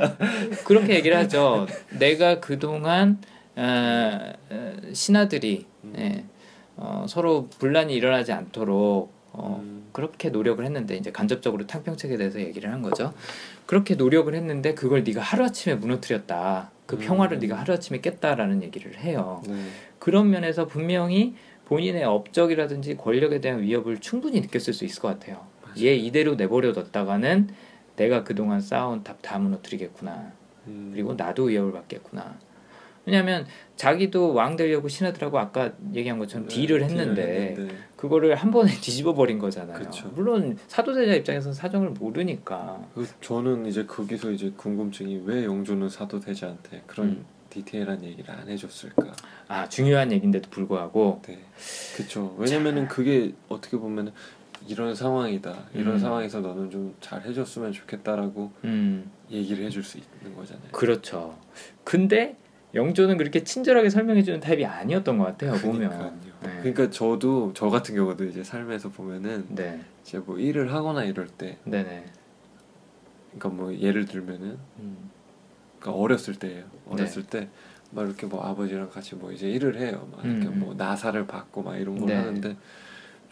그렇게 얘기를 하죠. 내가 그 동안 어, 어, 신하들이 음. 네, 어, 서로 분란이 일어나지 않도록 어, 음. 그렇게 노력을 했는데 이제 간접적으로 탕평책에 대해서 얘기를 한 거죠. 그렇게 노력을 했는데 그걸 네가 하루 아침에 무너뜨렸다. 그 음. 평화를 네가 하루 아침에 깼다라는 얘기를 해요. 네. 그런 면에서 분명히 본인의 업적이라든지 권력에 대한 위협을 충분히 느꼈을 수 있을 것 같아요. 얘 이대로 내버려 뒀다가는 내가 그동안 쌓아온 답 다 무너뜨리겠구나. 음. 그리고 나도 위협을 받겠구나. 왜냐하면 자기도 왕 되려고 신하들하고 아까 얘기한 것처럼 네, 딜을 했는데 딜을 그거를 한 번에 뒤집어 버린 거잖아요. 그쵸. 물론 사도세자 입장에서는 사정을 모르니까. 그 저는 이제 거기서 이제 궁금증이 왜 영조는 사도세자한테 그런 음. 디테일한 얘기를 안 해줬을까? 아 중요한 얘기인데도 불구하고. 네, 그렇죠. 왜냐면은 그게 어떻게 보면 이런 상황이다. 이런 음. 상황에서 너는 좀 잘 해줬으면 좋겠다라고 음. 얘기를 해줄 수 있는 거잖아요. 그렇죠. 근데 영조는 그렇게 친절하게 설명해주는 타입이 아니었던 것 같아요 보면. 네. 그러니까 저도 저 같은 경우도 이제 삶에서 보면은 네. 이제 뭐 일을 하거나 이럴 때, 네네. 그러니까 뭐 예를 들면은, 음. 그러니까 어렸을 때예요. 어렸을 네. 때 막 이렇게 뭐 아버지랑 같이 뭐 이제 일을 해요. 막 이렇게 음. 뭐 나사를 받고 막 이런 걸 네. 하는데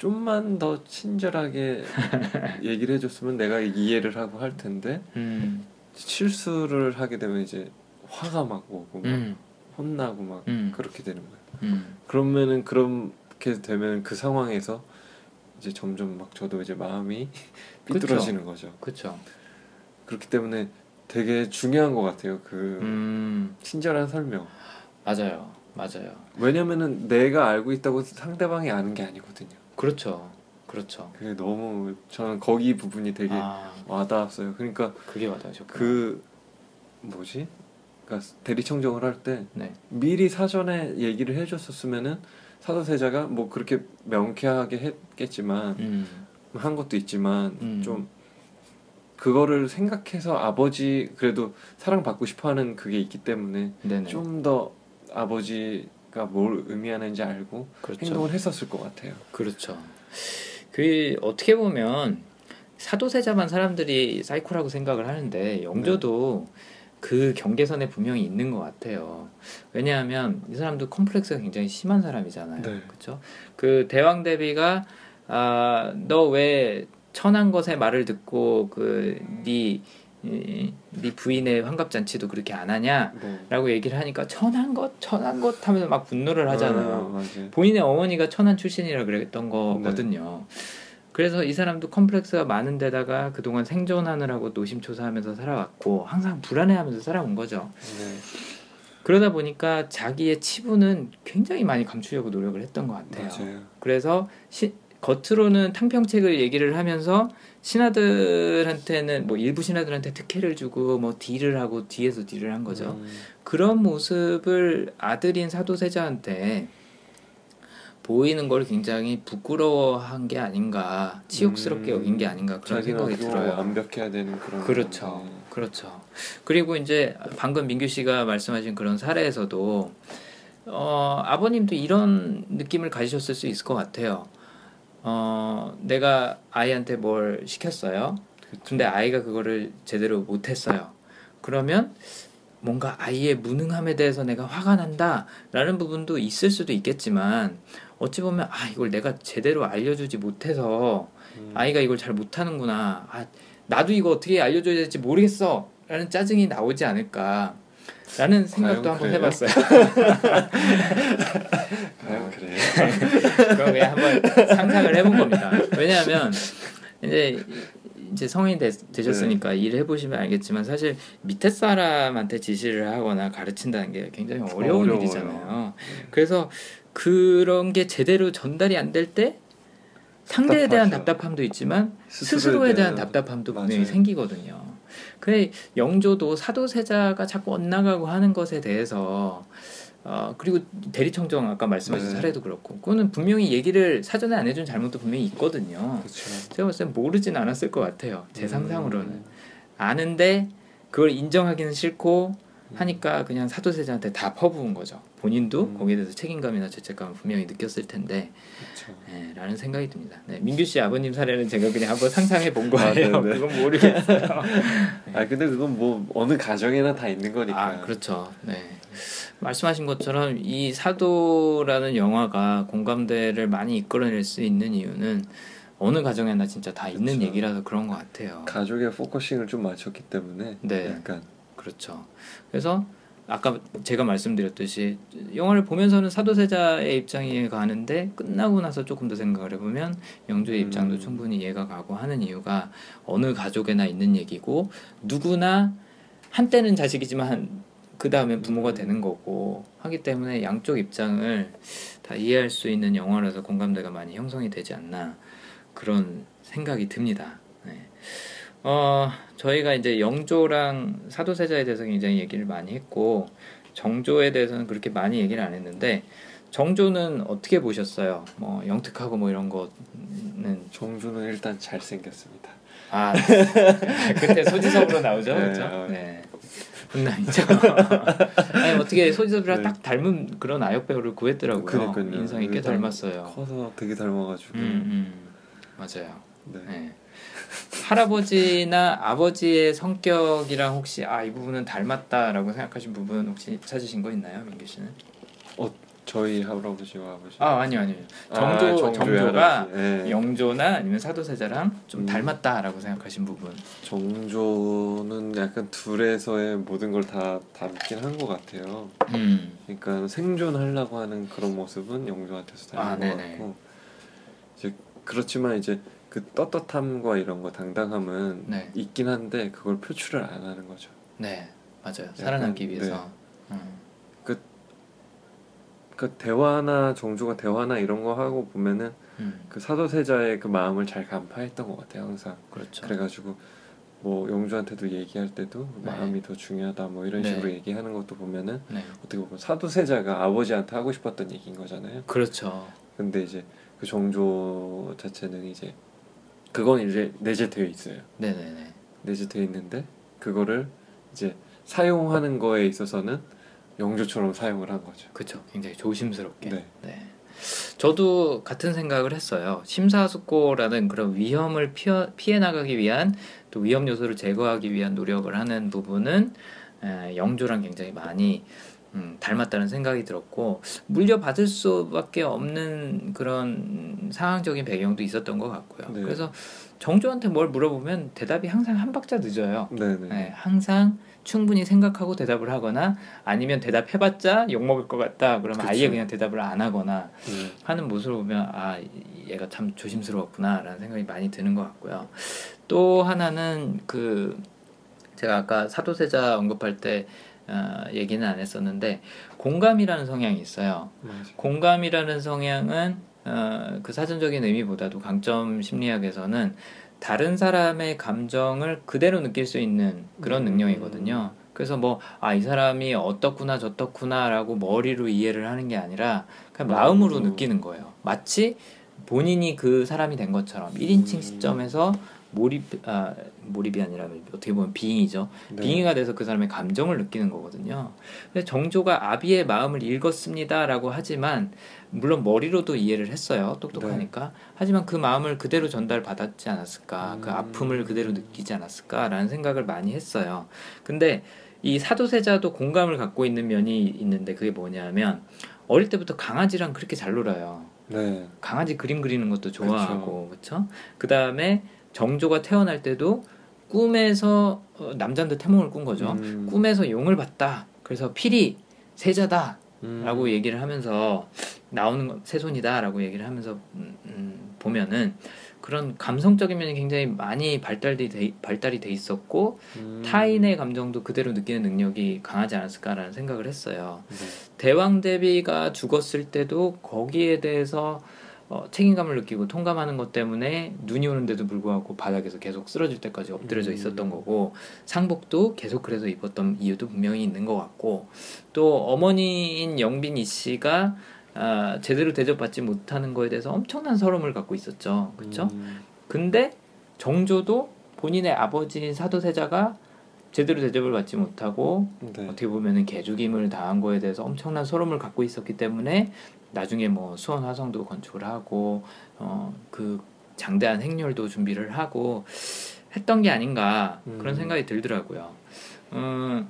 좀만 더 친절하게 얘기를 해줬으면 내가 이해를 하고 할 텐데 음. 실수를 하게 되면 이제 화가 막 오고 막 음. 혼나고 막 음. 그렇게 되는 거예요. 음. 그러면은 그렇게 되면 그 상황에서 이제 점점 막 저도 이제 마음이 삐뚤어지는 거죠. 그렇죠. 그렇기 때문에 되게 중요한 것 같아요. 그 음. 친절한 설명. 맞아요, 맞아요. 왜냐면은 내가 알고 있다고 상대방이 아는 게 아니거든요. 그렇죠, 그렇죠. 그게 너무 저는 거기 부분이 되게 아. 와닿았어요. 그러니까 그게 와닿으셨고 그 뭐지 그러니까 대리 청정을 할때 네. 미리 사전에 얘기를 해줬었으면은 사도세자가 뭐 그렇게 명쾌하게 했겠지만 음. 한 것도 있지만 음. 좀 그거를 생각해서 아버지 그래도 사랑받고 싶어하는 그게 있기 때문에 좀 더 아버지가 뭘 의미하는지 알고 그렇죠. 행동을 했었을 것 같아요. 그렇죠. 그 어떻게 보면 사도세자만 사람들이 사이코라고 생각을 하는데 영조도 네. 그 경계선에 분명히 있는 것 같아요. 왜냐하면 이 사람도 컴플렉스가 굉장히 심한 사람이잖아요. 네. 그렇죠? 그 대왕 대비가 아, 너왜 천한 것의 말을 듣고 그네 네 부인의 환갑 잔치도 그렇게 안 하냐라고 네. 얘기를 하니까 천한 것 천한 것 하면서 막 분노를 하잖아요. 네, 본인의 어머니가 천한 출신이라 그랬던 거거든요. 네. 그래서 이 사람도 컴플렉스가 많은 데다가 그동안 생존하느라고 노심초사하면서 살아왔고 항상 불안해하면서 살아온 거죠. 네. 그러다 보니까 자기의 치부는 굉장히 많이 감추려고 노력을 했던 것 같아요. 맞아요. 그래서 시, 겉으로는 탕평책을 얘기를 하면서 신하들한테는 뭐 일부 신하들한테 특혜를 주고 뭐 딜을 하고 뒤에서 딜을 한 거죠. 음. 그런 모습을 아들인 사도세자한테 보이는 걸 굉장히 부끄러워한 게 아닌가 치욕스럽게 음, 여긴 게 아닌가 그런 생각이 들어요. 완벽해야 되는 그런 그렇죠, 네. 그렇죠. 그리고 이제 방금 민규 씨가 말씀하신 그런 사례에서도 어, 아버님도 이런 느낌을 가지셨을 수 있을 것 같아요. 어, 내가 아이한테 뭘 시켰어요. 근데 아이가 그거를 제대로 못했어요. 그러면 뭔가 아이의 무능함에 대해서 내가 화가 난다라는 부분도 있을 수도 있겠지만 어찌 보면 아 이걸 내가 제대로 알려주지 못해서 음. 아이가 이걸 잘 못하는구나 아 나도 이거 어떻게 알려줘야 될지 모르겠어라는 짜증이 나오지 않을까 라는 생각도 한번 그래요? 해봤어요. 과연 그래요? 그럼 그냥 한번 상상을 해본 겁니다. 왜냐하면 이제 이제 성인 되, 셨으니까 네. 일을 해보시면 알겠지만 사실 밑에 사람한테 지시를 하거나 가르친다는 게 굉장히 어려운 어려워요. 일이잖아요. 네. 그래서 그런 게 제대로 전달이 안 될 때 상대에 대한 답답함도 있지만 스스로에 대한 답답함도 분명히 생기거든요. 그래 영조도 사도세자가 자꾸 엇나가고 하는 것에 대해서 어 그리고 대리청정 아까 말씀하신 네. 사례도 그렇고 그거는 분명히 얘기를 사전에 안 해준 잘못도 분명히 있거든요. 그쵸. 제가 봤을 땐 모르진 않았을 것 같아요. 제 음. 상상으로는 아는데 그걸 인정하기는 싫고 하니까 그냥 사도세자한테 다 퍼부은 거죠. 본인도 음. 거기에 대해서 책임감이나 죄책감을 분명히 느꼈을 텐데 네, 라는 생각이 듭니다. 네, 민규 씨 아버님 사례는 제가 그냥 한번 상상해 본 아, 거예요. 아, 그건 모르겠어요. 네. 아 근데 그건 뭐 어느 가정에나 다 있는 거니까. 아 그렇죠. 네. 말씀하신 것처럼 이 사도라는 영화가 공감대를 많이 이끌어낼 수 있는 이유는 어느 가정에나 진짜 다 그렇죠. 있는 얘기라서 그런 것 같아요. 가족의 focusing을 좀 맞췄기 때문에 네. 약간 그렇죠. 그래서 아까 제가 말씀드렸듯이 영화를 보면서는 사도세자의 입장이 가는데 끝나고 나서 조금 더 생각을 해보면 영주의 음. 입장도 충분히 이해가 가고 하는 이유가 어느 가족에나 있는 얘기고 누구나 한때는 자식이지만 그 다음에 부모가 음. 되는 거고 하기 때문에 양쪽 입장을 다 이해할 수 있는 영화라서 공감대가 많이 형성이 되지 않나 그런 생각이 듭니다. 네. 어, 저희가 이제 영조랑 사도세자에 대해서 굉장히 얘기를 많이 했고 정조에 대해서는 그렇게 많이 얘기를 안 했는데 정조는 어떻게 보셨어요? 뭐 영특하고 뭐 이런 거는 정조는 일단 잘 생겼습니다. 아 그때 소지섭으로 나오죠, 네, 그렇죠? 어. 네. 훈남이죠. 아니 어떻게 소지섭이랑 네. 딱 닮은 그런 아역 배우를 구했더라고요. 그러니까요. 인성이 꽤 닮았어요. 커서 되게 닮아가지고. 음, 음. 맞아요. 네. 네. 할아버지나 아버지의 성격이랑 혹시 아 이 부분은 닮았다라고 생각하신 부분 혹시 찾으신 거 있나요, 민규 씨는? 어 저희 할아버지와 아버지. 아 아니요 아니요. 아, 정조 아, 정조가 네. 영조나 아니면 사도세자랑 좀 음. 닮았다라고 생각하신 부분. 정조는 약간 둘에서의 모든 걸다 담긴 한 것 같아요. 음. 그러니까 생존하려고 하는 그런 모습은 영조한테서 닮은 아, 것 네네. 같고 이제 그렇지만 이제 그 떳떳함과 이런 거 당당함은 네. 있긴 한데 그걸 표출을 안 하는 거죠. 네, 맞아요. 살아남기 위해서. 네. 음. 그, 그 대화나 정주가 대화나 이런 거 하고 보면은 음. 그 사도세자의 그 마음을 잘 간파했던 것 같아요. 항상. 그렇죠. 그래가지고 뭐 영주한테도 얘기할 때도 네. 마음이 더 중요하다 뭐 이런 네. 식으로 얘기하는 것도 보면은 네. 어떻게 보면 사도세자가 아버지한테 하고 싶었던 얘기인 거잖아요. 그렇죠. 근데 이제 그 정조 자체는 이제 그건 이제 내재되어 있어요. 네네네. 내재되어 있는데 그거를 이제 사용하는 거에 있어서는 영조처럼 사용을 한 거죠. 그렇죠. 굉장히 조심스럽게. 네. 네. 저도 같은 생각을 했어요. 심사숙고라는 그런 위험을 피해, 피해 나가기 위한 또 위험 요소를 제거하기 위한 노력을 하는 부분은 에, 영조랑 굉장히 많이 음, 닮았다는 생각이 들었고 물려받을 수밖에 없는 그런 상황적인 배경도 있었던 것 같고요. 네. 그래서 정조한테 뭘 물어보면 대답이 항상 한 박자 늦어요. 네, 네. 네, 항상 충분히 생각하고 대답을 하거나 아니면 대답해봤자 욕 먹을 것 같다 그러면 그쵸. 아예 그냥 대답을 안 하거나 네. 하는 모습을 보면 아 얘가 참 조심스러웠구나라는 생각이 많이 드는 것 같고요. 또 하나는 그 제가 아까 사도세자 언급할 때 어, 얘기는 안 했었는데 공감이라는 성향이 있어요. 맞아. 공감이라는 성향은 어, 그 사전적인 의미보다도 강점 심리학에서는 다른 사람의 감정을 그대로 느낄 수 있는 그런 음. 능력이거든요. 그래서 뭐 아 이 사람이 어떻구나 저떻구나라고 머리로 이해를 하는 게 아니라 그냥 마음으로 음. 느끼는 거예요. 마치 본인이 그 사람이 된 것처럼 1인칭 시점에서 몰입 아 몰입이 아니라 어떻게 보면 빙의죠. 네. 빙의가 돼서 그 사람의 감정을 느끼는 거거든요. 근데 정조가 아비의 마음을 읽었습니다라고 하지만 물론 머리로도 이해를 했어요. 똑똑하니까. 네. 하지만 그 마음을 그대로 전달 받았지 않았을까? 그 음. 그 아픔을 그대로 느끼지 않았을까라는 생각을 많이 했어요. 근데 이 사도세자도 공감을 갖고 있는 면이 있는데 그게 뭐냐면 어릴 때부터 강아지랑 그렇게 잘 놀아요. 네. 강아지 그림 그리는 것도 좋아하고 그렇죠. 그 다음에 정조가 태어날 때도 꿈에서 어, 남자한테 태몽을 꾼 거죠. 음. 꿈에서 용을 봤다. 그래서 필이 세자다. 라고 음. 얘기를 하면서 나오는 새손이다 라고 얘기를 하면서 음, 음, 보면은 그런 감성적인 면이 굉장히 많이 발달이 돼, 발달이 돼 있었고 음. 타인의 감정도 그대로 느끼는 능력이 강하지 않았을까라는 생각을 했어요. 네. 대왕 대비가 죽었을 때도 거기에 대해서 어, 책임감을 느끼고 통감하는 것 때문에 눈이 오는데도 불구하고 바닥에서 계속 쓰러질 때까지 엎드려져 음. 있었던 거고 상복도 계속 그래서 입었던 이유도 분명히 있는 것 같고 또 어머니인 영빈이 씨가 아, 제대로 대접받지 못하는 거에 대해서 엄청난 서름을 갖고 있었죠. 그렇죠? 음. 근데 정조도 본인의 아버지인 사도세자가 제대로 대접을 받지 못하고 네. 어떻게 보면은 개죽임을 당한 거에 대해서 엄청난 서름을 갖고 있었기 때문에 나중에 뭐 수원 화성도 건축을 하고 어 그 장대한 행렬도 준비를 하고 했던 게 아닌가 그런 음. 생각이 들더라고요. 음,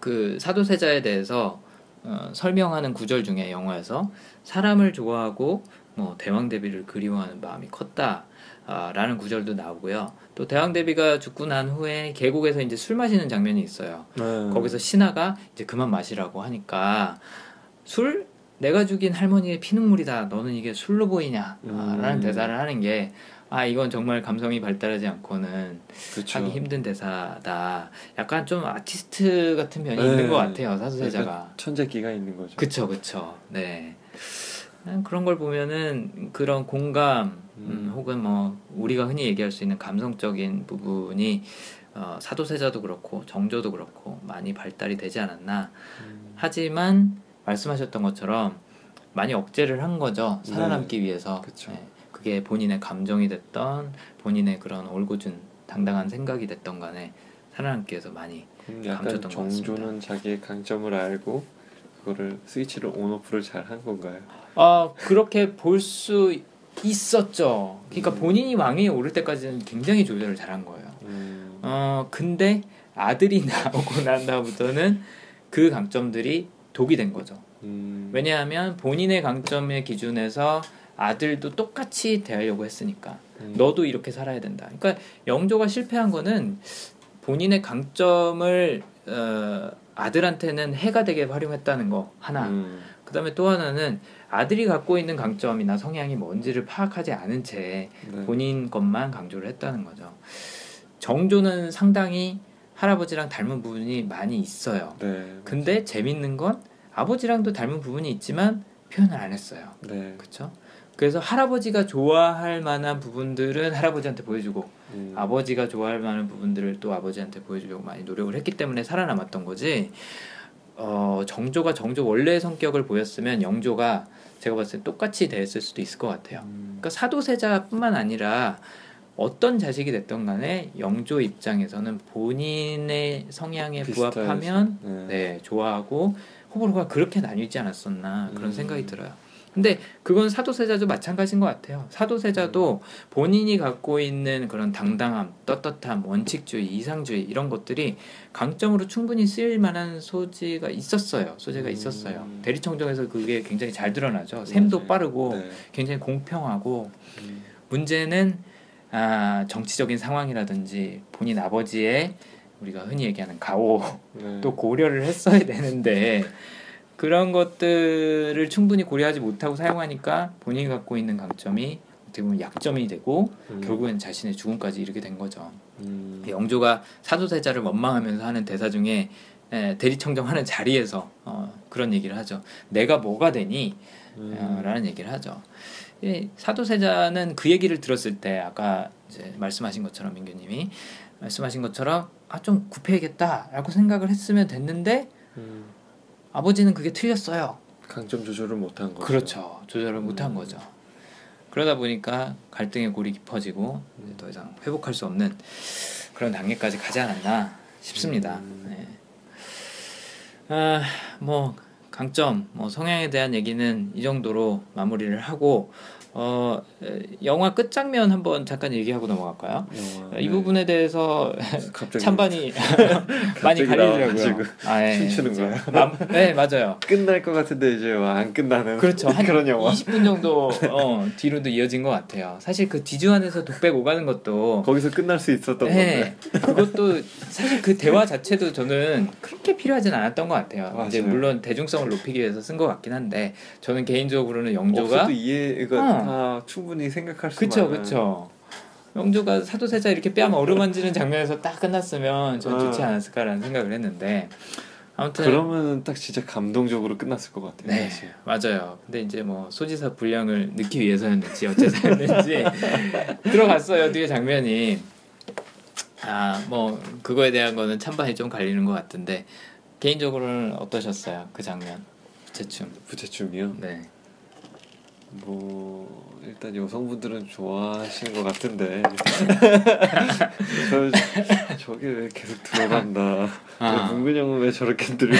그 사도세자에 대해서 어, 설명하는 구절 중에 영화에서 사람을 좋아하고 뭐 대왕 대비를 그리워하는 마음이 컸다. 라는 구절도 나오고요. 또 대왕 대비가 죽고 난 후에 계곡에서 이제 술 마시는 장면이 있어요. 네. 거기서 신하가 이제 그만 마시라고 하니까 술 내가 죽인 할머니의 피눈물이다. 너는 이게 술로 보이냐? 음. 라는 대사를 하는 게 아 이건 정말 감성이 발달하지 않고는 그쵸. 하기 힘든 대사다. 약간 좀 아티스트 같은 면이 네. 있는 것 같아요 사수세자가. 천재기가 있는 거죠. 그쵸 그쵸. 네. 그런 걸 보면은 그런 공감 음, 음, 혹은 뭐 우리가 흔히 얘기할 수 있는 감성적인 부분이 어, 사도세자도 그렇고 정조도 그렇고 많이 발달이 되지 않았나. 음. 하지만 말씀하셨던 것처럼 많이 억제를 한 거죠 살아남기 네. 위해서. 네. 그게 본인의 감정이 됐던 본인의 그런 올곧은 당당한 생각이 됐던 간에 살아남기 위해서 많이 감췄던 것 같습니다. 정조는 자기의 강점을 알고 그거를 스위치를 온오프를 잘 한 건가요? 아 그렇게 볼 수 있었죠. 그러니까 음. 본인이 왕위에 오를 때까지는 굉장히 조절을 잘한 거예요. 음. 어 근데 아들이 나오고 난 다음부터는 그 강점들이 독이 된 거죠. 음. 왜냐하면 본인의 강점의 기준에서 아들도 똑같이 대하려고 했으니까 음. 너도 이렇게 살아야 된다. 그러니까 영조가 실패한 거는 본인의 강점을 어, 아들한테는 해가 되게 활용했다는 거 하나. 음. 그다음에 또 하나는 아들이 갖고 있는 강점이나 성향이 뭔지를 파악하지 않은 채 네. 본인 것만 강조를 했다는 거죠. 정조는 상당히 할아버지랑 닮은 부분이 많이 있어요. 네, 근데 재밌는 건 아버지랑도 닮은 부분이 있지만 표현을 안 했어요. 네. 그렇죠? 그래서 할아버지가 좋아할 만한 부분들은 할아버지한테 보여주고 음. 아버지가 좋아할 만한 부분들을 또 아버지한테 보여주려고 많이 노력을 했기 때문에 살아남았던 거지. 어, 정조가 정조 원래의 성격을 보였으면 영조가 제가 봤을 때 똑같이 됐을 수도 있을 것 같아요. 음. 그러니까 사도세자뿐만 아니라 어떤 자식이 됐던 간에 영조 입장에서는 본인의 성향에 부합하면 네. 네. 좋아하고 호불호가 그렇게 나뉘지 않았었나 그런 음. 생각이 들어요. 근데 그건 사도세자도 마찬가지인 것 같아요. 사도세자도 본인이 갖고 있는 그런 당당함, 떳떳함, 원칙주의, 이상주의 이런 것들이 강점으로 충분히 쓰일 만한 소지가 있었어요. 소재가 있었어요. 음. 대리청정에서 그게 굉장히 잘 드러나죠. 셈도 빠르고 네. 굉장히 공평하고 음. 문제는 아, 정치적인 상황이라든지 본인 아버지의 우리가 흔히 얘기하는 가오 네. 또 고려를 했어야 되는데 그런 것들을 충분히 고려하지 못하고 사용하니까 본인이 갖고 있는 강점이 어떻게 보면 약점이 되고 음. 결국엔 자신의 죽음까지 이르게 된 거죠. 음. 영조가 사도세자를 원망하면서 하는 대사 중에 에, 대리청정하는 자리에서 어, 그런 얘기를 하죠. 내가 뭐가 되니? 음. 어, 라는 얘기를 하죠. 이 사도세자는 그 얘기를 들었을 때 아까 말씀하신 것처럼 민규님이 말씀하신 것처럼 아 좀 굽해야겠다라고 생각을 했으면 됐는데 음. 아버지는 그게 틀렸어요. 강점 조절을 못한 거죠. 그렇죠. 조절을 못한 음. 거죠. 그러다 보니까 갈등의 골이 깊어지고 음. 더 이상 회복할 수 없는 그런 단계까지 가지 않았나 싶습니다. 음. 네. 아, 뭐 강점, 뭐 성향에 대한 얘기는 이 정도로 마무리를 하고 어 영화 끝 장면 한번 잠깐 얘기하고 넘어갈까요? 영화, 이 네. 부분에 대해서 찬반이 많이 갈리더라고요. 아, 예. 춤추는 거예요. 네 맞아요. 끝날 것 같은데 이제 안 끝나는 그렇죠. 한 그런 영화. 20분 정도 어, 뒤로도 이어진 것 같아요. 사실 그 디주 안에서 독백 오가는 것도 거기서 끝날 수 있었던 네, 건데 그것도 사실 그 대화 자체도 저는 그렇게 필요하진 않았던 것 같아요. 맞아요. 이제 물론 대중성을 높이기 위해서 쓴 것 같긴 한데 저는 개인적으로는 영조가 이해가 어. 다 충분히 생각할 수 그쵸 그쵸 영조가 사도세자 이렇게 뺨 어루만지는 장면에서 딱 끝났으면 전 좋지 어. 않았을까라는 생각을 했는데 아무튼 그러면 딱 진짜 감동적으로 끝났을 것 같아요. 네, 사실. 맞아요. 근데 이제 뭐 소지사 분량을 넣기 위해서였는지 어째서였는지 들어갔어요 뒤에 장면이 아 뭐 그거에 대한 거는 찬반이 좀 갈리는 것 같은데 개인적으로는 어떠셨어요 그 장면 부채춤? 부채춤이요? 네. 뭐 일단 여성분들은 좋아하시는 것 같은데 저 저게 왜 계속 들어간다. 아. 문근 형은 왜 저렇게 들어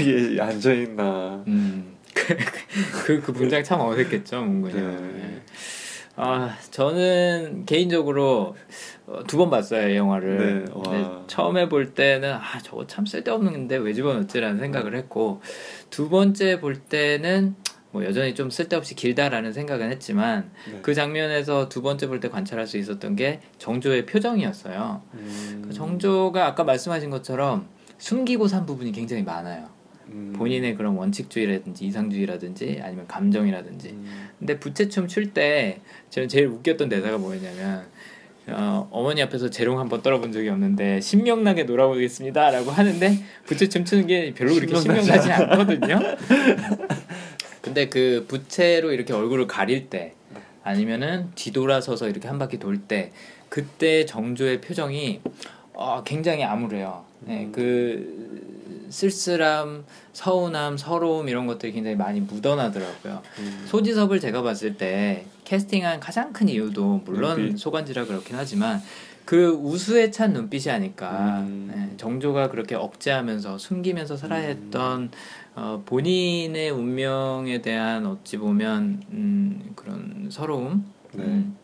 여기 앉아 있나. 음. 그, 그 분장 참 어색했죠, 문근이 네. 네. 아, 저는 개인적으로 어, 두번 봤어요, 이 영화를. 네, 처음에 볼 때는 아, 저거 참 쓸데없는데 왜 집어넣지라는 생각을 했고 두 번째 볼 때는 뭐 여전히 좀 쓸데없이 길다라는 생각은 했지만 네. 그 장면에서 두 번째 볼 때 관찰할 수 있었던 게 정조의 표정이었어요. 음. 그 정조가 아까 말씀하신 것처럼 숨기고 산 부분이 굉장히 많아요. 음. 본인의 그런 원칙주의라든지 이상주의라든지 아니면 감정이라든지. 음. 근데 부채춤 출 때 저는 제일 웃겼던 대사가 뭐였냐면 어, 어머니 앞에서 재롱 한번 떨어본 적이 없는데 신명나게 놀아보겠습니다라고 하는데 부채춤 추는 게 별로 그렇게 신명나지 않거든요. 근데 그 부채로 이렇게 얼굴을 가릴 때 아니면은 뒤돌아서서 이렇게 한 바퀴 돌 때 그때 정조의 표정이 어, 굉장히 암울해요. 네, 음. 그 쓸쓸함, 서운함, 서러움 이런 것들이 굉장히 많이 묻어나더라고요. 음. 소지섭을 제가 봤을 때 캐스팅한 가장 큰 이유도 물론 눈빛. 소관지라 그렇긴 하지만 그 우수에 찬 눈빛이 아닐까. 음. 네, 정조가 그렇게 억제하면서 숨기면서 살아야 했던 음. 어, 본인의 운명에 대한 어찌 보면 음, 그런 서러움 네. 음,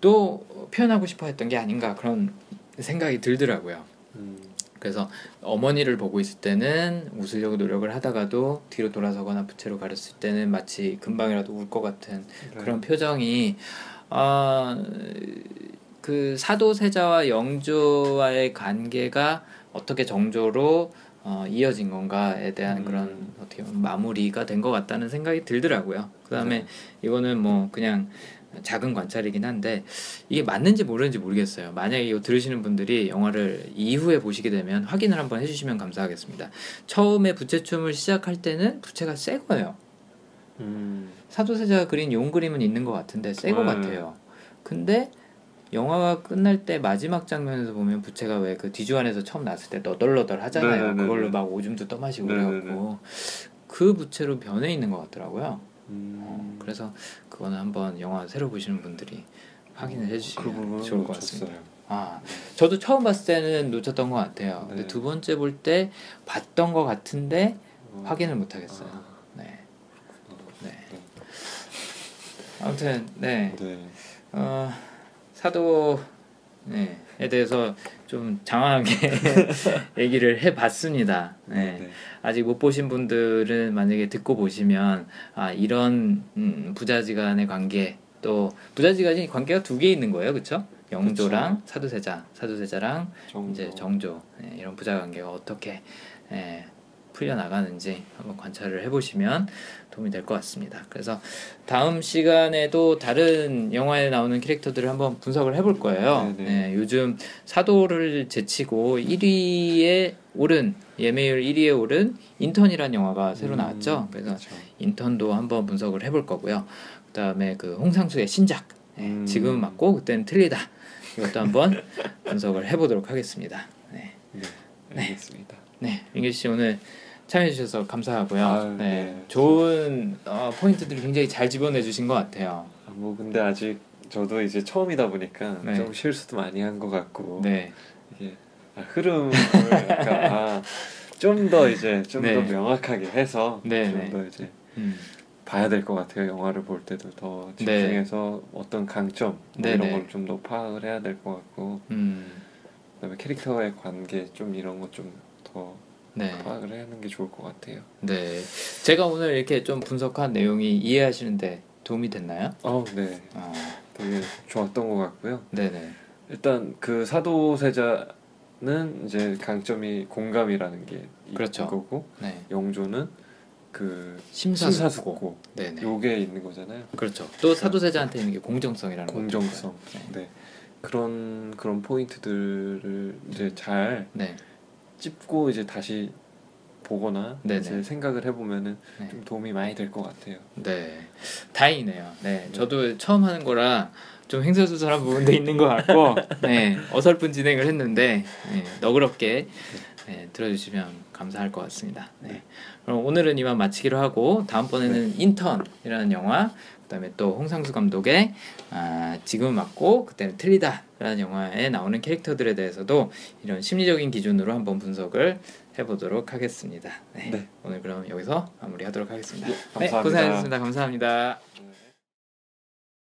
또 표현하고 싶어 했던 게 아닌가 그런 생각이 들더라고요. 음. 그래서 어머니를 보고 있을 때는 웃으려고 노력을 하다가도 뒤로 돌아서거나 부채로 가렸을 때는 마치 금방이라도 울 것 같은 네. 그런 표정이 아, 그 사도세자와 영조와의 관계가 어떻게 정조로 어, 이어진 건가에 대한 음. 그런 어떻게 보면 마무리가 된 것 같다는 생각이 들더라고요. 그다음에 네. 이거는 뭐 그냥 작은 관찰이긴 한데 이게 맞는지 모르는지 모르겠어요. 만약에 이거 들으시는 분들이 영화를 이후에 보시게 되면 확인을 한번 해주시면 감사하겠습니다. 처음에 부채춤을 시작할 때는 부채가 새 거예요. 음. 사도세자가 그린 용 그림은 있는 것 같은데 새거 음. 같아요. 근데 영화가 끝날 때 마지막 장면에서 보면 부채가 왜 그 뒤주안에서 처음 나왔을 때 너덜너덜 하잖아요. 네네네네. 그걸로 막 오줌도 떠마시고 그래갖고 그 부채로 변해 있는 것 같더라고요. 음... 어, 그래서 그거는 한번 영화 새로 보시는 분들이 확인을 해주시면 그 좋을 것 같습니다. 아, 저도 처음 봤을 때는 놓쳤던 것 같아요. 네. 근데 두 번째 볼 때 봤던 것 같은데 어... 확인을 못 하겠어요. 아... 네. 네. 네. 아무튼 네. 네. 어. 사도에 대해서 좀 장황하게 얘기를 해봤습니다. 네. 네. 아직 못 보신 분들은 만약에 듣고 보시면 아 이런 음, 부자지간의 관계 또 부자지간이 관계가 두 개 있는 거예요, 그렇죠? 영조랑 그쵸. 사도세자, 사도세자랑 정조. 이제 정조 네, 이런 부자 관계가 어떻게 예, 풀려 나가는지 한번 관찰을 해보시면 도움이 될 것 같습니다. 그래서 다음 시간에도 다른 영화에 나오는 캐릭터들을 한번 분석을 해볼 거예요. 네, 요즘 사도를 제치고 1위에 오른 예매율 1위에 오른 인턴이라는 영화가 새로 음, 나왔죠. 그래서 그렇죠. 인턴도 한번 분석을 해볼 거고요. 그다음에 그 홍상수의 신작 네, 음. 지금 맞고 그때는 틀리다. 이것도 한번 분석을 해보도록 하겠습니다. 네, 네 알겠습니다. 네, 민규 씨 오늘 참여해주셔서 감사하고요. 아유, 네. 네. 좋은 어, 포인트들을 굉장히 잘 집어내 주신 것 같아요. 아, 뭐 근데 아직 저도 이제 처음이다 보니까 네. 좀 실수도 많이 한 것 같고 네. 이게 아, 흐름을 아, 좀더 이제 좀더 네. 명확하게 해서 네, 좀더 네. 이제 음. 봐야 될 것 같아요. 영화를 볼 때도 더 네. 집중해서 네. 어떤 강점 뭐 이런 걸 좀 더 파악을 해야 될 것 같고 음. 그다음에 캐릭터와의 관계 좀 이런 거좀 더 네. 파악을 하는 게 좋을 것 같아요. 네, 제가 오늘 이렇게 좀 분석한 내용이 이해하시는데 도움이 됐나요? 어, 네. 아. 되게 좋았던 것 같고요. 네네. 일단 그 사도세자는 이제 강점이 공감이라는 게 그렇죠. 거고, 네. 영조는 그 심사숙고, 네네. 요게 있는 거잖아요. 그렇죠. 또 사도세자한테 있는 게 공정성이라는 공정성. 네. 네. 그런 그런 포인트들을 이제 잘 네. 찝고 이제 다시 보거나 이제 생각을 해보면은 네. 좀 도움이 많이 될 것 같아요. 네, 다행이네요. 네, 네, 저도 처음 하는 거라 좀 횡설수설한 부분도 있는 것 같고, 네, 어설픈 진행을 했는데 네, 너그럽게 네, 들어주시면 감사할 것 같습니다. 네. 그럼 오늘은 이만 마치기로 하고 다음번에는 네. 인턴이라는 영화 그다음에 또 홍상수 감독의 아, 지금은 맞고 그때는 틀리다라는 영화에 나오는 캐릭터들에 대해서도 이런 심리적인 기준으로 한번 분석을 해보도록 하겠습니다. 네. 네. 오늘 그럼 여기서 마무리하도록 하겠습니다. 네, 감사합니다. 네, 고생하셨습니다. 감사합니다.